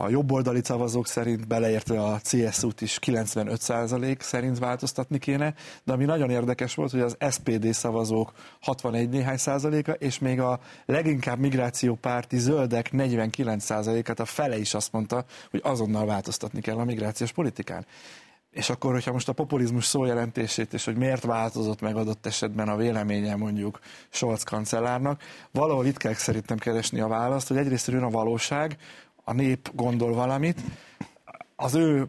a jobboldali szavazók szerint beleértve a CSU-t is 95% szerint változtatni kéne, de ami nagyon érdekes volt, hogy az SPD szavazók 61 néhány százaléka, és még a leginkább migrációpárti zöldek 49%-át a fele is azt mondta, hogy azonnal változtatni kell a migrációs politikán. És akkor, hogyha most a populizmus szójelentését, és hogy miért változott meg adott esetben a véleménye mondjuk Scholz kancellárnak, valahol itt kell szerintem keresni a választ, hogy egyrészt jön a valóság, a nép gondol valamit, az ő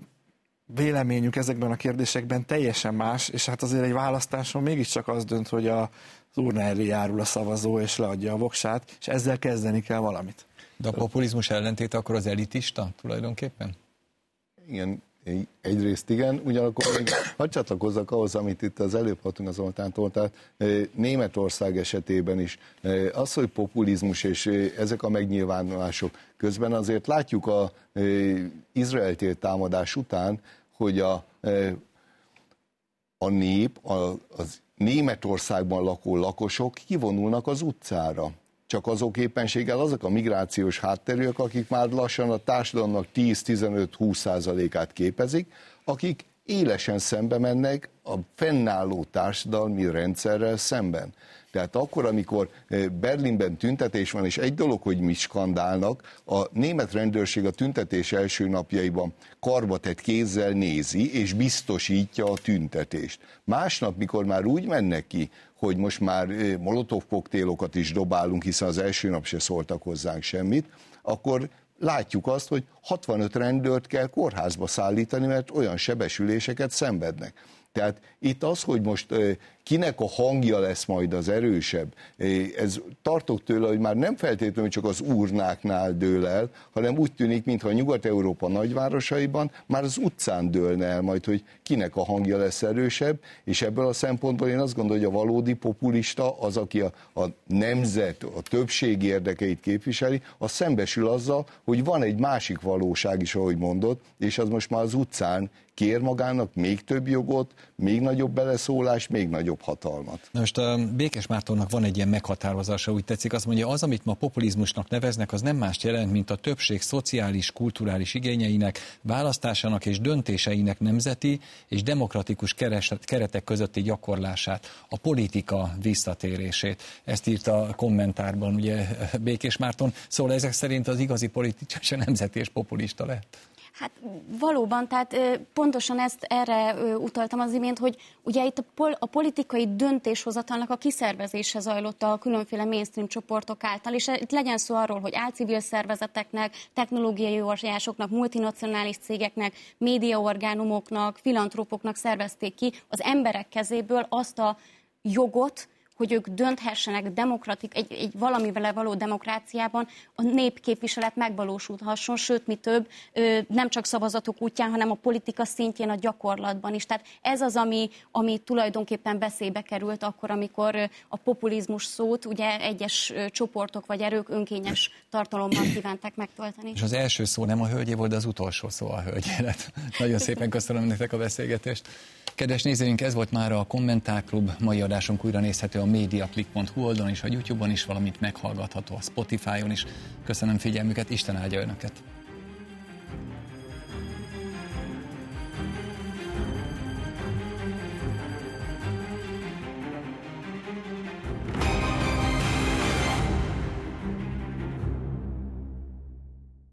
véleményük ezekben a kérdésekben teljesen más, és hát azért egy választáson mégiscsak az dönt, hogy a, az urna elé járul a szavazó, és leadja a voksát, és ezzel kezdeni kell valamit. De a populizmus ellentéte akkor az elitista tulajdonképpen? Igen, Egyrészt igen, ugyanakkor még hadd csatlakozzak ahhoz, amit itt az előbb hatunk az Zoltántól, tehát Németország esetében is. Az, hogy populizmus és ezek a megnyilvánulások közben azért látjuk a Izrael támadás után, hogy a, a nép, a, az Németországban lakó lakosok kivonulnak az utcára csak azok éppenséggel azok a migrációs hátterűek, akik már lassan a társadalomnak 10-15-20 százalékát képezik, akik élesen szembe mennek a fennálló társadalmi rendszerrel szemben. Tehát akkor, amikor eh, Berlinben tüntetés van, és egy dolog, hogy mi skandálnak, a német rendőrség a tüntetés első napjaiban karbatett kézzel nézi, és biztosítja a tüntetést. Másnap, mikor már úgy mennek ki, hogy most már eh, molotov koktélokat is dobálunk, hiszen az első nap se szóltak hozzánk semmit, akkor látjuk azt, hogy 65 rendőrt kell kórházba szállítani, mert olyan sebesüléseket szenvednek. Tehát itt az, hogy most kinek a hangja lesz majd az erősebb, ez tartok tőle, hogy már nem feltétlenül csak az urnáknál dől el, hanem úgy tűnik, mintha Nyugat-Európa nagyvárosaiban már az utcán dőlne el majd, hogy kinek a hangja lesz erősebb, és ebből a szempontból én azt gondolom, hogy a valódi populista, az, aki a, a nemzet, a többség érdekeit képviseli, az szembesül azzal, hogy van egy másik valóság is, ahogy mondott, és az most már az utcán kér magának még több jogot, még nagyobb beleszólás, még nagyobb hatalmat. Na most a Békes Mártonnak van egy ilyen meghatározása, úgy tetszik, azt mondja, az, amit ma populizmusnak neveznek, az nem más jelent, mint a többség szociális, kulturális igényeinek, választásának és döntéseinek nemzeti és demokratikus keretek közötti gyakorlását, a politika visszatérését. Ezt írta a kommentárban ugye Békés Márton. Szóval ezek szerint az igazi politikus nemzeti és populista lett. Hát valóban, tehát pontosan ezt erre utaltam az imént, hogy ugye itt a, pol, a politikai döntéshozatalnak a kiszervezése zajlott a különféle mainstream csoportok által, és itt legyen szó arról, hogy álcivil szervezeteknek, technológiai óriásoknak, multinacionális cégeknek, médiaorgánumoknak, filantrópoknak szervezték ki az emberek kezéből azt a jogot, hogy ők dönthessenek demokratik, egy, egy valamivel való demokráciában a népképviselet megvalósulhasson, sőt, mi több, nem csak szavazatok útján, hanem a politika szintjén, a gyakorlatban is. Tehát ez az, ami, ami tulajdonképpen beszébe került akkor, amikor a populizmus szót ugye egyes csoportok vagy erők önkényes tartalommal kívánták megtölteni. És az első szó nem a hölgyé volt, de az utolsó szó a hölgyélet. Nagyon szépen köszönöm nektek a beszélgetést. Kedves nézőink, ez volt már a Kommentárklub. Mai adásunk újra nézhető a mediaclick.hu oldalon és a YouTube-on is, valamint meghallgatható a Spotify-on is. Köszönöm figyelmüket, Isten áldja Önöket!